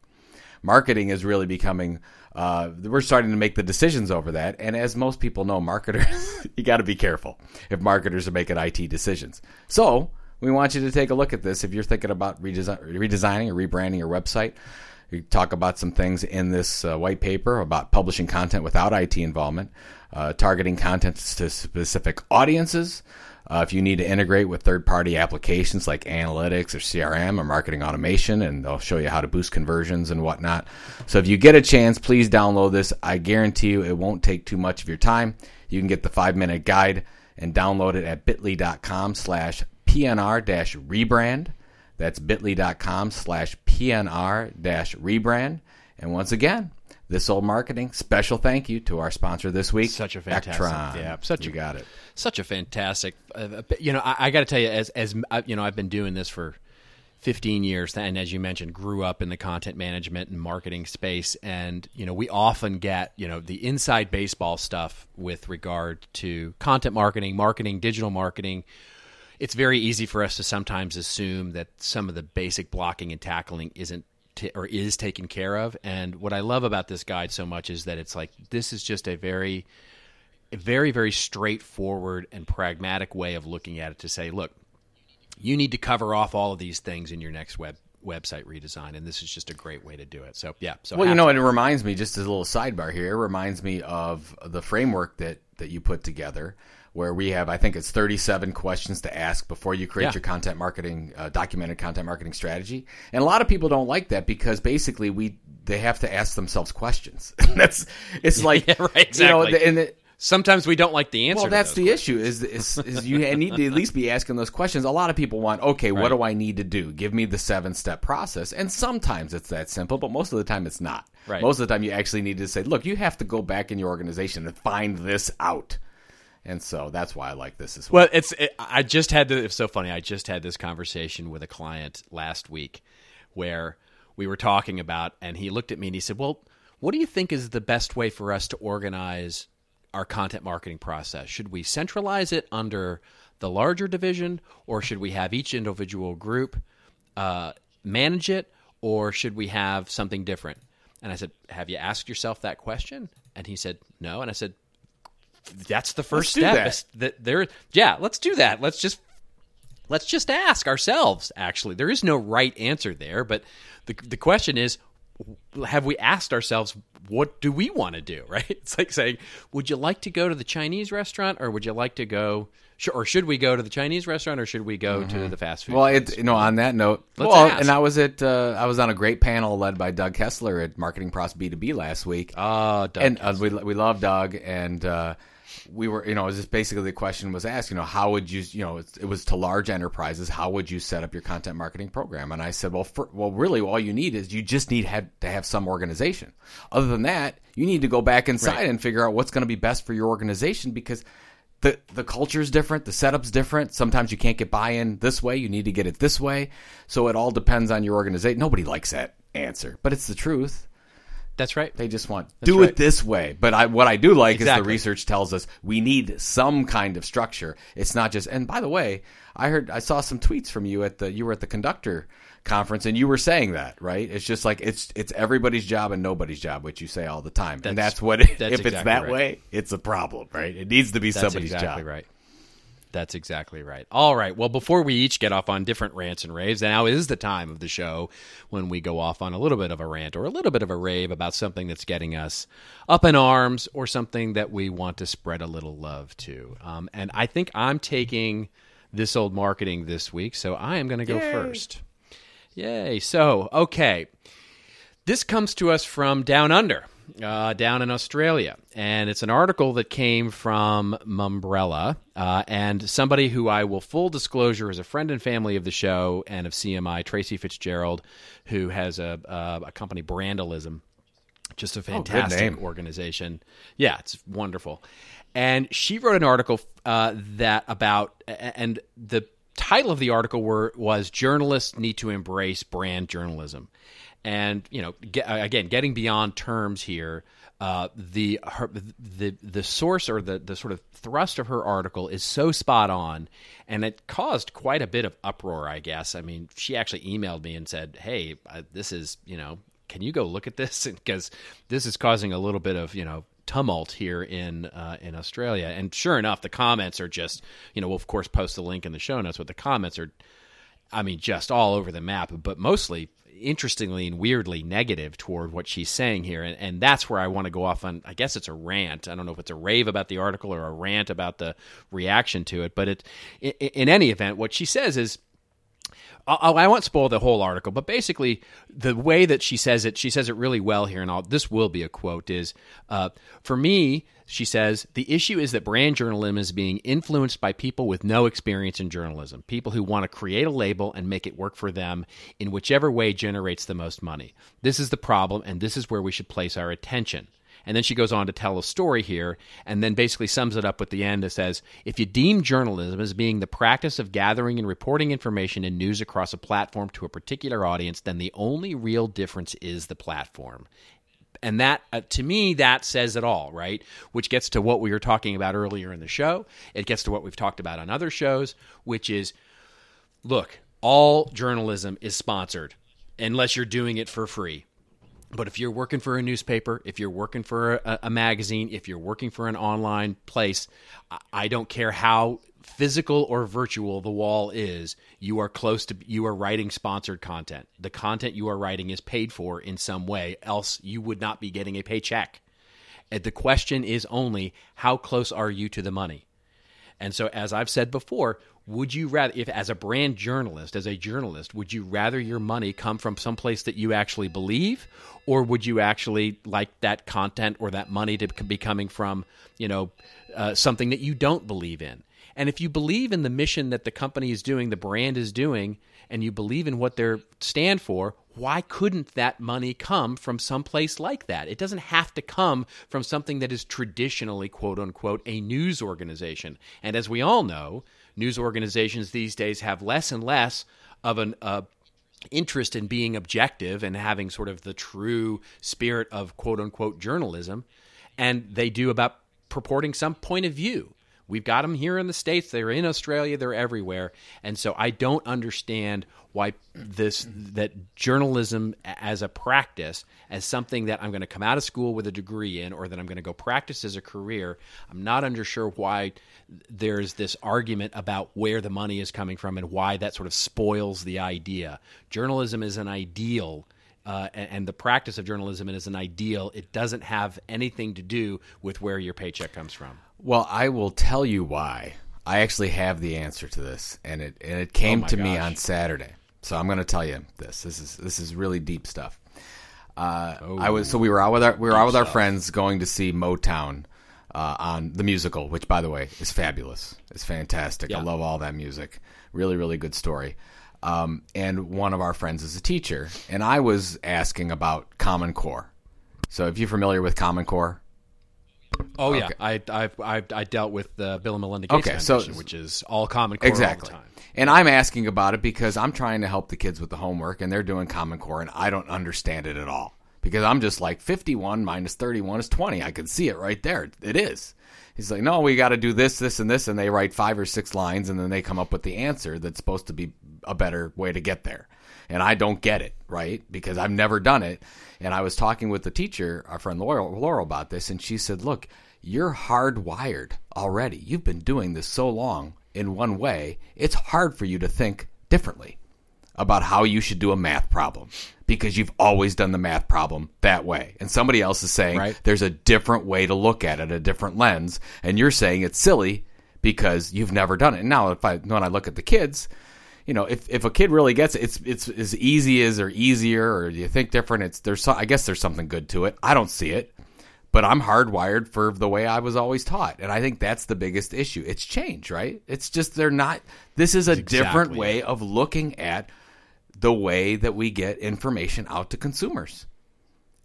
Marketing is really becoming, uh, we're starting to make the decisions over that. And as most people know, marketers, *laughs* you got to be careful if marketers are making IT decisions. So we want you to take a look at this. If you're thinking about redesign, redesigning or rebranding your website, We talk about some things in this uh, white paper about publishing content without IT involvement, uh, targeting content to specific audiences. Uh, if you need to integrate with third party applications like analytics or CRM or marketing automation, and they'll show you how to boost conversions and whatnot. So if you get a chance, please download this. I guarantee you it won't take too much of your time. You can get the five minute guide and download it at bit.ly.com slash PNR rebrand. That's bit.ly.com slash PNR rebrand. And once again, this old marketing special thank you to our sponsor this week.
Such a fantastic, yeah, such
you
a,
got it.
Such a fantastic, uh, you know. I, I got to tell you, as as uh, you know, I've been doing this for 15 years, and as you mentioned, grew up in the content management and marketing space, and you know, we often get you know the inside baseball stuff with regard to content marketing, marketing, digital marketing. It's very easy for us to sometimes assume that some of the basic blocking and tackling isn't t- or is taken care of. And what I love about this guide so much is that it's like this is just a very, a very, very straightforward and pragmatic way of looking at it to say, look, you need to cover off all of these things in your next web website redesign, and this is just a great way to do it. So yeah. So
Well, you know,
off.
it reminds me just as a little sidebar here. It reminds me of the framework that that you put together, where we have I think it's thirty seven questions to ask before you create
Yeah.
your content marketing uh, documented content marketing strategy. And a lot of people don't like that because basically we they have to ask themselves questions. *laughs* That's it's like *laughs*
Yeah, right,
You
exactly.
know, and it,
sometimes we don't like the answer.
well, that's the issue. Is, is is you need to at least be asking those questions. A lot of people want, okay, what do I need to do? Give me the seven step process, and sometimes it's that simple, but most of the time it's not.
Right.
Most of the time, you actually need to say, look, you have to go back in your organization and find this out. And so that's why I like this as well.
Well, it's it, I just had the, it's so funny. I just had this conversation with a client last week where we were talking about and he looked at me and he said, "Well, what do you think is the best way for us to organize our content marketing process? Should we centralize it under the larger division or should we have each individual group uh, manage it or should we have something different?" And I said, "Have you asked yourself that question?" And he said, "No." And I said, that's the 1st
do
step.
that.
that there, yeah, let's do that. Let's just let's just ask ourselves. Actually, there is no right answer there, but the the question is, have we asked ourselves what do we want to do? *laughs* Right? It's like saying, would you like to go to the Chinese restaurant, or would you like to go, or should we go to the Chinese restaurant, or should we go to the fast food?
Well, it, you know, on that note,
Let's
well,
ask.
and I was at uh, I was on a great panel led by Doug Kessler at MarketingProfs B two B last week.
Ah, Doug
and uh, we we love Doug, and uh, we were you know it was just basically the question was asked, you know, how would you you know it, it was to large enterprises, how would you set up your content marketing program? And I said, well, for, well, really, all you need is you just need have, to have some organization. Other than that, you need to go back inside
Right.
and figure out what's going to be best for your organization because the the culture is different, the setup's different. Sometimes you can't get buy-in this way, you need to get it this way. So it all depends on your organization. Nobody likes that answer, but it's the truth.
That's right.
They just want to do
right.
it this way. But I what I do like is the research tells us we need some kind of structure. It's not just and by the way, I heard I saw some tweets from you at the you were at the conductor conference and you were saying that, right? It's just like it's it's everybody's job and nobody's job, which you say all the time. and
That's-
that's what it,
that's
if it's that
right.
way, it's a problem, right? It needs to be
That's
somebody's
exactly
job.
right. That's exactly right. All right. Well, before we each get off on different rants and raves, now is the time of the show when we go off on a little bit of a rant or a little bit of a rave about something that's getting us up in arms or something that we want to spread a little love to. Um, and I think I'm taking this old marketing this week, so I am going to go first. Yay. So, okay. This comes to us from Down Under, uh, down in Australia. And it's an article that came from Mumbrella uh, and somebody who I will full disclosure is a friend and family of the show and of CMI, Tracy Fitzgerald, who has a, a, a company, Brandalism. Just a fantastic
name.
organization. Yeah, it's wonderful. And she wrote an article uh, that about, and the title of the article were, was "Journalists Need to Embrace Brand Journalism." And you know, ge- again, getting beyond terms here, uh, the her, the the source or the the sort of thrust of her article is so spot on, and it caused quite a bit of uproar. I guess. I mean, she actually emailed me and said, "Hey, uh, this is you know." Can you go look at this? *laughs* Because this is causing a little bit of you know tumult here in uh, in Australia. And sure enough, the comments are just you know we'll of course post the link in the show notes, but the comments are, I mean, just all over the map. But mostly, interestingly and weirdly negative toward what she's saying here, and, and that's where I want to go off on. I guess it's a rant. I don't know if it's a rave about the article or a rant about the reaction to it, but it in, in any event, what she says is I'll, I won't spoil the whole article, but basically, the way that she says it, she says it really well here, and I'll, this will be a quote. Is uh, for me, she says the issue is that brand journalism is being influenced by people with no experience in journalism, people who want to create a label and make it work for them in whichever way generates the most money. This is the problem, and this is where we should place our attention. And then she goes on to tell a story here and then basically sums it up at the end. It says If you deem journalism as being the practice of gathering and reporting information and news across a platform to a particular audience, then the only real difference is the platform. And that, uh, to me, that says it all, right? Which gets to what we were talking about earlier in the show. It gets to what we've talked about on other shows, which is look, all journalism is sponsored unless you're doing it for free. But if you're working for a newspaper, if you're working for a, a, magazine, if you're working for an online place, I don't care how physical or virtual the wall is, you are close to you are writing sponsored content. The content you are writing is paid for in some way, else you would not be getting a paycheck. And the question is only how close are you to the money? And so as I've said before, would you rather if as a brand journalist as a journalist would you rather your money come from some place that you actually believe or would you actually like that content or that money to be coming from you know uh, something that you don't believe in and if you believe in the mission that the company is doing the brand is doing and you believe in what they stand for why couldn't that money come from some place like that? It doesn't have to come from something that is traditionally, quote unquote, a news organization. And as we all know, news organizations these days have less and less of an uh, interest in being objective and having sort of the true spirit of quote unquote journalism, and they do about purporting some point of view. We've got them here in the States, they're in Australia, they're everywhere. And so I don't understand why this that journalism as a practice, as something that I'm going to come out of school with a degree in or that I'm going to go practice as a career, I'm not under sure why there's this argument about where the money is coming from and why that sort of spoils the idea. Journalism is an ideal. Uh, and, and, the practice of journalism is an ideal. It doesn't have anything to do with where your paycheck comes from.
Well, I will tell you why. I actually have the answer to this, and it and it came oh to gosh. me on Saturday. So I'm going to tell you this. This is this is really deep stuff. Uh, oh, I was so we were out with our we were out with our friends going to see Motown uh, on the musical, which by the way is fabulous. It's fantastic. Yeah. I love all that music. Really, really good story. Um, and one of our friends is a teacher, and I was asking about Common Core. So, if you're familiar with Common Core,
Oh okay. yeah, I, I I I dealt with the Bill and Melinda Gates okay, Foundation, so, which is all Common Core exactly.
And I'm asking about it because I'm trying to help the kids with the homework, and they're doing Common Core, and I don't understand it at all because I'm just like 51 minus 31 is 20. I can see it right there. It is. He's like, no, we got to do this, this, and this, and they write five or six lines, and then they come up with the answer that's supposed to be a better way to get there. And I don't get it, right? Because I've never done it. And I was talking with the teacher, our friend Laurel, Laurel about this, and she said, look, you're hardwired already. You've been doing this so long in one way, it's hard for you to think differently about how you should do a math problem because you've always done the math problem that way. And somebody else is saying right. there's a different way to look at it, a different lens, and you're saying it's silly because you've never done it. And now if I when I look at the kids, you know, if, if a kid really gets it, it's it's as easy as or easier or you think different, it's there's I guess there's something good to it. I don't see it but I'm hardwired for the way I was always taught. And I think that's the biggest issue. It's change, right? It's just they're not this is a exactly different way of looking at the way that we get information out to consumers.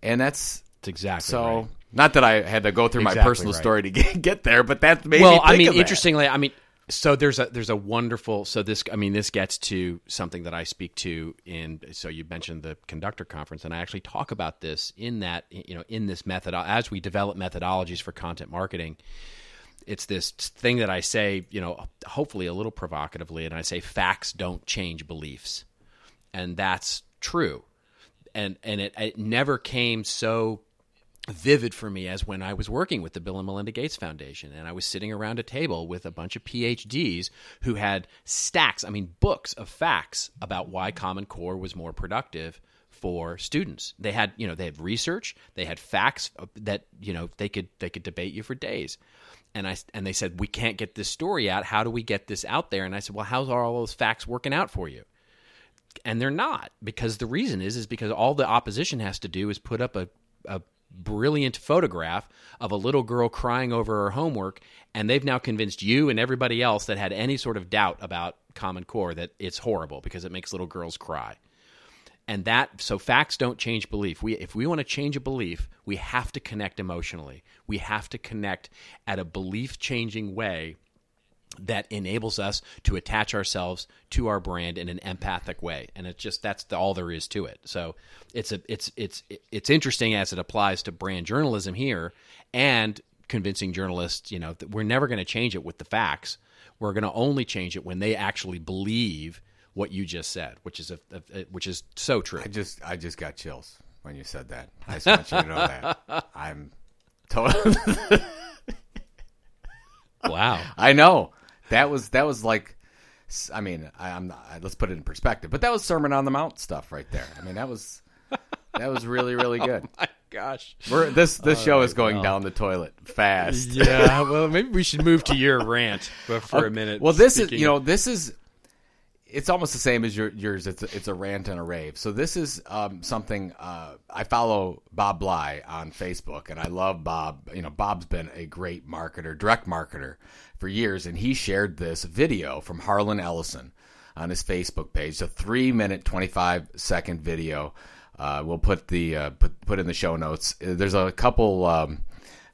And that's
it's exactly
so
right.
not that I had to go through exactly my personal right. story to *laughs* get, get there, but that made well,
I mean,
interestingly,
I mean, so there's a there's a wonderful so this I mean this gets to something that I speak to in so you mentioned the conductor conference and I actually talk about this in that you know in this method as we develop methodologies for content marketing it's this thing that I say you know hopefully a little provocatively and I say facts don't change beliefs. And that's true. And and it, it never came so vivid for me as when I was working with the Bill and Melinda Gates Foundation and I was sitting around a table with a bunch of PhDs who had stacks, I mean books of facts about why Common Core was more productive for students. They had, you know, they had research, they had facts that, you know, they could they could debate you for days. And I and they said we can't get this story out. How do we get this out there? And I said, well, how's are all those facts working out for you? And they're not because the reason is is because all the opposition has to do is put up a, a brilliant photograph of a little girl crying over her homework, and they've now convinced you and everybody else that had any sort of doubt about Common Core that it's horrible because it makes little girls cry. And that so facts don't change belief. We if we want to change a belief, we have to connect emotionally. We have to connect at a belief changing way that enables us to attach ourselves to our brand in an empathic way. And it's just that's the, all there is to it. So it's a it's it's it's interesting as it applies to brand journalism here and convincing journalists you know that we're never going to change it with the facts. We're going to only change it when they actually believe what you just said which is a, a, a which is so true.
I just I just got chills when you said that. I just want you to know that. *laughs* I'm totally *laughs*
wow.
I know that was that was like, I mean, I, am not, let's put it in perspective, but that was Sermon on the Mount stuff right there. I mean, that was that was really really *laughs* oh good.
oh my gosh
We're, this this show is going down the toilet fast.
yeah *laughs* well maybe we should move to your rant for, for a oh, minute
Well, this is you know this is it's almost the same as your, yours. It's a, it's a rant and a rave. So this is um, something uh, I follow Bob Bly on Facebook, and I love Bob. You know, Bob's been a great marketer, direct marketer for years, and he shared this video from Harlan Ellison on his Facebook page. A three minute, twenty five second video. Uh, we'll put the uh, put put in the show notes. Uh, There's a couple um,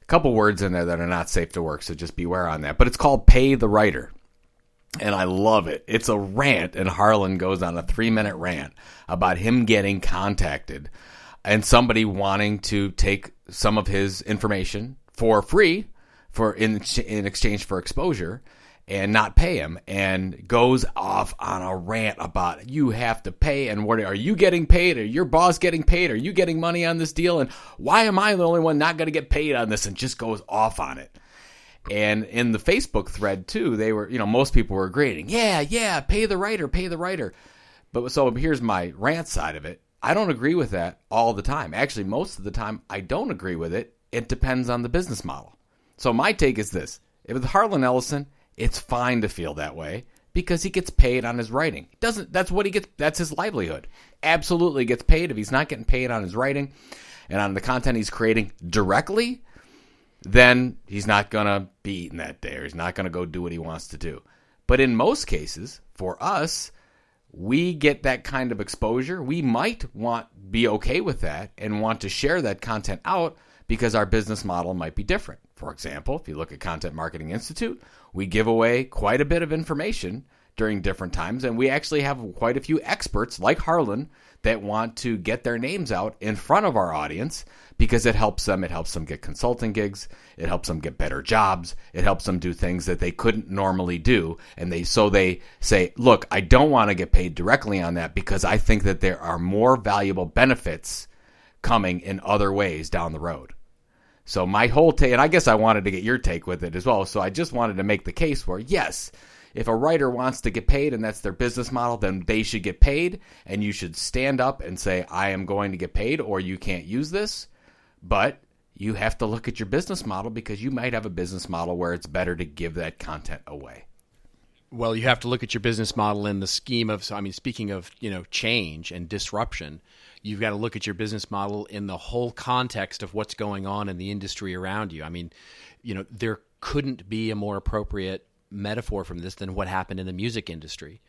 couple words in there that are not safe to work, so just beware on that. But it's called "Pay the Writer." And I love it. It's a rant, and Harlan goes on a three minute rant about him getting contacted and somebody wanting to take some of his information for free for in in exchange for exposure and not pay him and goes off on a rant about you have to pay and what are you getting paid? Or your boss getting paid? Are you getting money on this deal? And why am I the only one not going to get paid on this? And just goes off on it and in the Facebook thread too, they were, you know, most people were agreeing, yeah, yeah, pay the writer, pay the writer. But so here's my rant side of it. I don't agree with that all the time. Actually, most of the time, I don't agree with it. It depends on the business model. So my take is this: if it's Harlan Ellison, it's fine to feel that way because he gets paid on his writing. Doesn't that's what he gets? That's his livelihood. Absolutely gets paid. If he's not getting paid on his writing and on the content he's creating directly, then he's not going to be eating that day or he's not going to go do what he wants to do. But in most cases, for us, we get that kind of exposure. We might want be okay with that and want to share that content out because our business model might be different. For example, if you look at Content Marketing Institute, we give away quite a bit of information during different times and we actually have quite a few experts like Harlan that want to get their names out in front of our audience because it helps them. It helps them get consulting gigs. It helps them get better jobs. It helps them do things that they couldn't normally do. And they, so they say, look, I don't want to get paid directly on that because I think that there are more valuable benefits coming in other ways down the road. So my whole take, and I guess I wanted to get your take with it as well. So I just wanted to make the case where, yes, if a writer wants to get paid and that's their business model, then they should get paid. And you should stand up and say, I am going to get paid or you can't use this. But you have to look at your business model because you might have a business model where it's better to give that content away.
Well, you have to look at your business model in the scheme of. I mean, speaking of you know change and disruption, you've got to look at your business model in the whole context of what's going on in the industry around you. I mean, you know, there couldn't be a more appropriate metaphor from this than what happened in the music industry.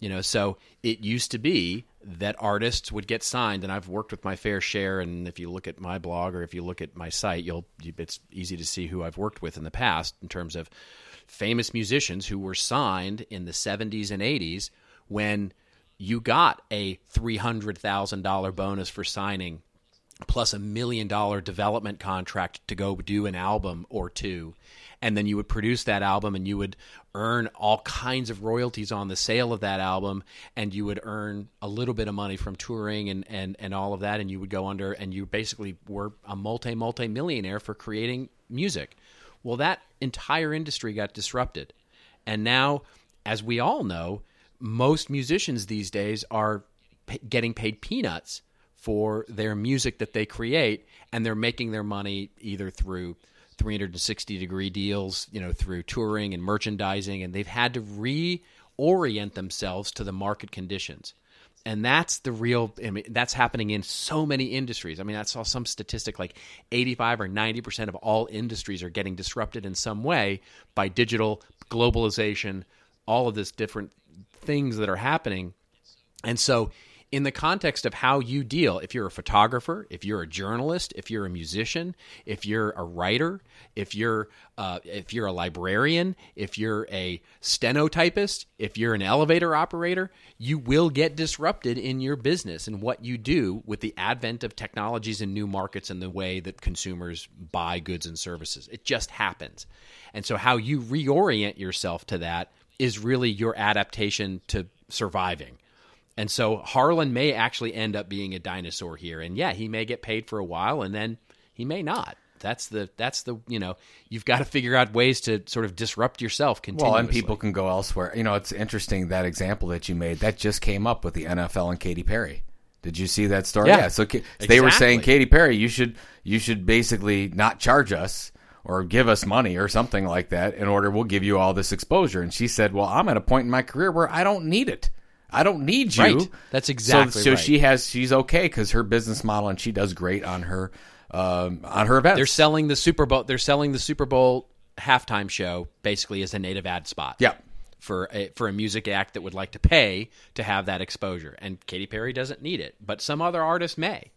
You know, so it used to be that artists would get signed, and I've worked with my fair share. And if you look at my blog or if you look at my site, you'll it's easy to see who I've worked with in the past in terms of famous musicians who were signed in the 70s and 80s when you got a $300,000 bonus for signing plus a million dollar development contract to go do an album or two. And then you would produce that album and you would earn all kinds of royalties on the sale of that album. And you would earn a little bit of money from touring and, and, and all of that. And you would go under and you basically were a multi multi millionaire for creating music. Well that entire industry got disrupted. And now as we all know most musicians these days are p- getting paid peanuts for their music that they create, and they're making their money either through 360 degree deals, you know, through touring and merchandising, and they've had to reorient themselves to the market conditions. And that's the real, I mean, that's happening in so many industries. I mean, I saw some statistic like 85 or 90% of all industries are getting disrupted in some way by digital globalization, all of this different things that are happening. And so in the context of how you deal. If you're a photographer, if you're a journalist, if you're a musician, if you're a writer, if you're uh, if you're a librarian, if you're a stenotypist, if you're an elevator operator, you will get disrupted in your business and what you do with the advent of technologies and new markets and the way that consumers buy goods and services. It just happens. And so how you reorient yourself to that is really your adaptation to surviving. And so Harlan may actually end up being a dinosaur here. And yeah, he may get paid for a while and then he may not. That's the that's the you know you've got to figure out ways to sort of disrupt yourself continuously.
Well, and people can go elsewhere. You know, it's interesting that example that you made that just came up with the NFL and Katy Perry. Did you see that story?
Yeah,
yeah so
exactly.
they were saying Katy Perry, you should you should basically not charge us or give us money or something like that in order we'll give you all this exposure. And she said, "Well, I'm at a point in my career where I don't need it." I don't need you.
Right. That's exactly
so. So
right.
she has. She's okay because her business model and she does great on her um, on her events.
They're selling the Super Bowl. They're selling the Super Bowl halftime show basically as a native ad spot.
Yeah.
For a, for a music act that would like to pay to have that exposure, and Katy Perry doesn't need it, but some other artist may.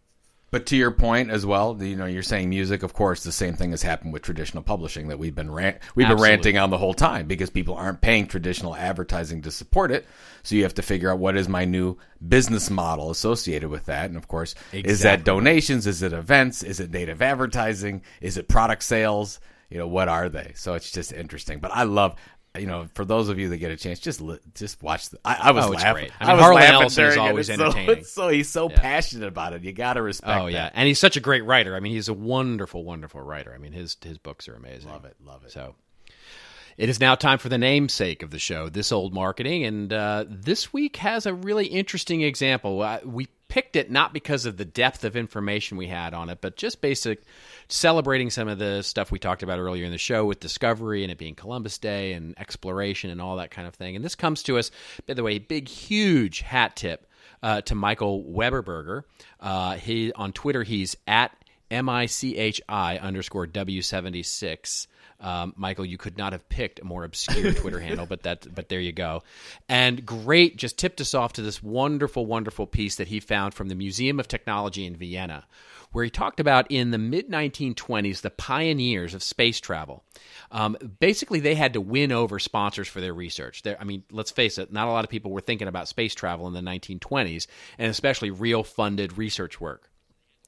But to your point as well, you know, you're saying music. Of course, the same thing has happened with traditional publishing that we've been rant- we've
Absolutely.
been ranting on the whole time because people aren't paying traditional advertising to support it. So you have to figure out what is my new business model associated with that. And of course, is that donations? Is it events? Is it native advertising? Is it product sales? You know, what are they? So it's just interesting. But I love. You know, for those of you that get a chance, just li- just watch. The, I, I was
Oh,
laughing.
great. I mean,
was
Harlan
laughing
Ellison is
during it.
always
so-
entertaining.
it's so he's so passionate about it. You got to respect.
Oh yeah,
that.
and he's such a great writer. I mean, he's a wonderful, wonderful writer. I mean, his his books are amazing.
Love it, love it.
So, it is now time for the namesake of the show, This Old Marketing, and uh, this week has a really interesting example. Uh, we picked it not because of the depth of information we had on it, but just basic celebrating some of the stuff we talked about earlier in the show with discovery and it being Columbus Day and exploration and all that kind of thing. And this comes to us, by the way, big, huge hat tip uh, to Michael Weberberger. Uh, he on Twitter, he's at M I C H I underscore W seventy six. Um, Michael, you could not have picked a more obscure *laughs* Twitter handle, but that, but there you go. And great, just tipped us off to this wonderful, wonderful piece that he found from the Museum of Technology in Vienna, where he talked about in the mid 1920s the pioneers of space travel. Um, basically, they had to win over sponsors for their research. There, I mean, let's face it, not a lot of people were thinking about space travel in the 1920s, and especially real funded research work.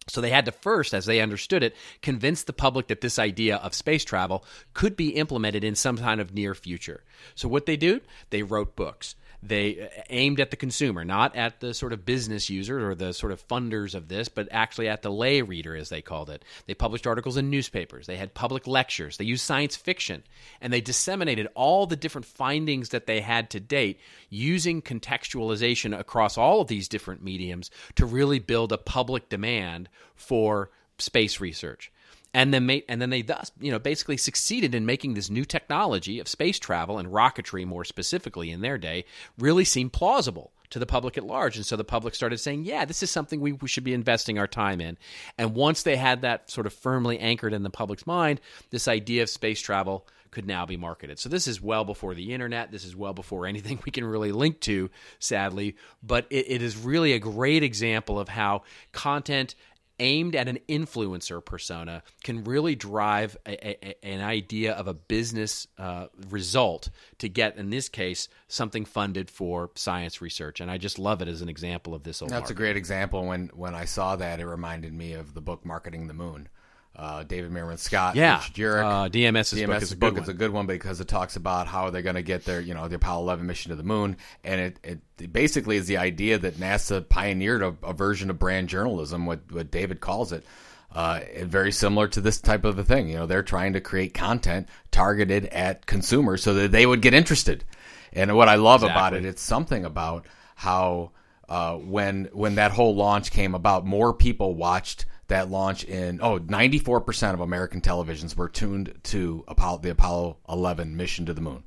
So they had to first, as they understood it, convince the public that this idea of space travel could be implemented in some kind of near future. So what they do, they wrote books. They uh, aimed at the consumer, not at the sort of business users or the sort of funders of this, but actually at the lay reader, as they called it. They published articles in newspapers. They had public lectures. They used science fiction. And they disseminated all the different findings that they had to date using contextualization across all of these different mediums to really build a public demand for space research. And then, ma- and then they thus, you know, basically succeeded in making this new technology of space travel and rocketry, more specifically in their day, really seem plausible to the public at large. And so the public started saying, yeah, this is something we, we should be investing our time in. And once they had that sort of firmly anchored in the public's mind, this idea of space travel could now be marketed. So this is well before the internet. This is well before anything we can really link to, sadly. But it, it is really a great example of how content aimed at an influencer persona can really drive a, a, an idea of a business uh, result to get, in this case, something funded for science research. And I just love it as an example of this old
That's a great example. When when I saw that, it reminded me of the book "Marketing the Moon." Uh, David Meerman Scott,
Yeah.
Jurek.
Uh, DMS's book is a
book
good
is a good one because it talks about how they're going to get their, you know, the Apollo 11 mission to the moon, and it, it, it basically is the idea that NASA pioneered a, a version of brand journalism, what what David calls it. Uh, and very similar to this type of a thing. You know, they're trying to create content targeted at consumers so that they would get interested. And what I love about it, it's something about how uh, when when that whole launch came about, more people watched that launch in oh 94% of American televisions were tuned to Apollo the Apollo 11 mission to the moon.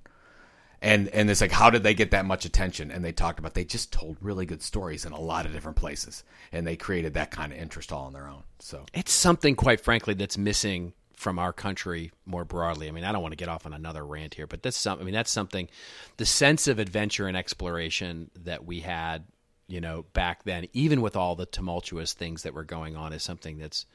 And and it's like how did they get that much attention? And they talked about they just told really good stories in a lot of different places and they created that kind of interest all on their own. So
It's something quite frankly that's missing from our country more broadly. I mean, I don't want to get off on another rant here, but that's some I mean that's something the sense of adventure and exploration that we had you know, back then, even with all the tumultuous things that were going on, is something that's,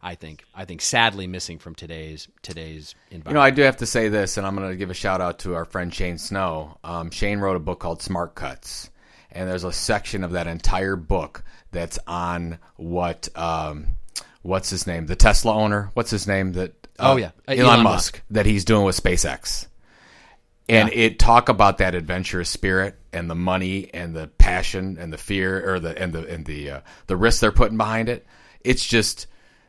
I think, I think sadly missing from today's today's environment.
You know, I do have to say this, and I'm going to give a shout out to our friend Shane Snow. Um, Shane wrote a book called Smart Cuts, and there's a section of that entire book that's on what um, what's his name, the Tesla owner. What's his name? That
uh, oh yeah,
uh, Elon, Elon Musk, Musk that he's doing with SpaceX and yeah. it talk about that adventurous spirit and the money and the passion and the fear or the and the and the uh, the risk they're putting behind it. It's just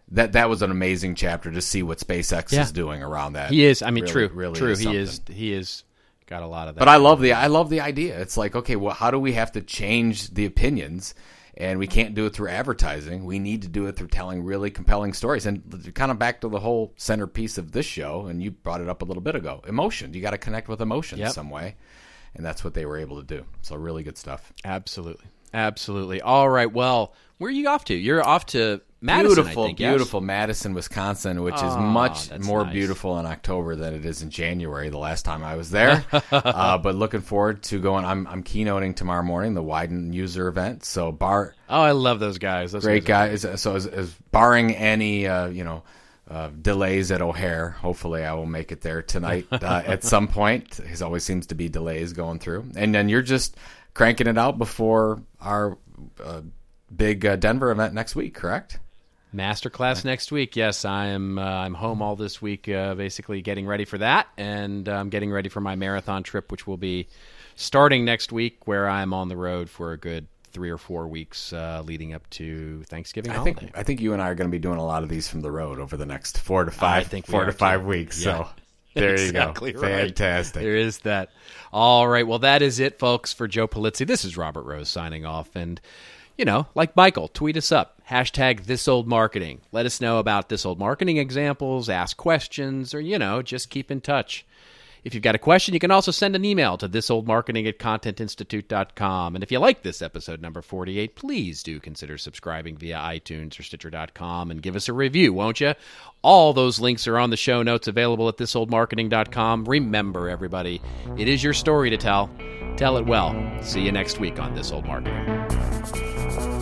that that was an amazing chapter to see what SpaceX yeah. is doing around that.
He is. I mean, really, true, really true. Is he is. He is got a lot of that.
But I love the I love the idea. It's like okay, well, how do we have to change the opinions? And we can't do it through advertising. We need to do it through telling really compelling stories. And kind of back to the whole centerpiece of this show, and you brought it up a little bit ago emotion. You got to connect with emotion yep. some way. And that's what they were able to do. So, really good stuff.
Absolutely. Absolutely. All right. Well, where are you off to? You're off to Madison,
beautiful,
think,
beautiful yes? Madison, Wisconsin, which oh, is much more nice. beautiful in October than it is in January. The last time I was there, *laughs* uh, but looking forward to going. I'm I'm keynoting tomorrow morning the Widen user event. So bar.
Oh, I love those guys.
Those great guys. guys. So as, as, barring any, uh, you know. Uh, delays at O'Hare. Hopefully, I will make it there tonight *laughs* uh, at some point. There always seems to be delays going through, and then you're just cranking it out before our uh, big uh, Denver event next week, correct?
Masterclass next week. Yes, I am. Uh, I'm home all this week, uh, basically getting ready for that, and I'm um, getting ready for my marathon trip, which will be starting next week, where I'm on the road for a good three or four weeks uh, leading up to Thanksgiving.
I
holiday.
think I think you and I are going to be doing a lot of these from the road over the next four to five. I think four to five too. weeks. Yeah. So. There exactly you go. Right. Fantastic.
There is that. All right. Well, that is it, folks, for Joe Pulizzi. This is Robert Rose signing off. And you know, like Michael, tweet us up. Hashtag this old marketing. Let us know about this old marketing examples, ask questions, or, you know, just keep in touch. If you've got a question, you can also send an email to thisoldmarketing at contentinstitute.com. And if you like this episode number 48, please do consider subscribing via iTunes or Stitcher.com and give us a review, won't you? All those links are on the show notes available at thisoldmarketing.com. Remember, everybody, it is your story to tell. Tell it well. See you next week on This Old Marketing.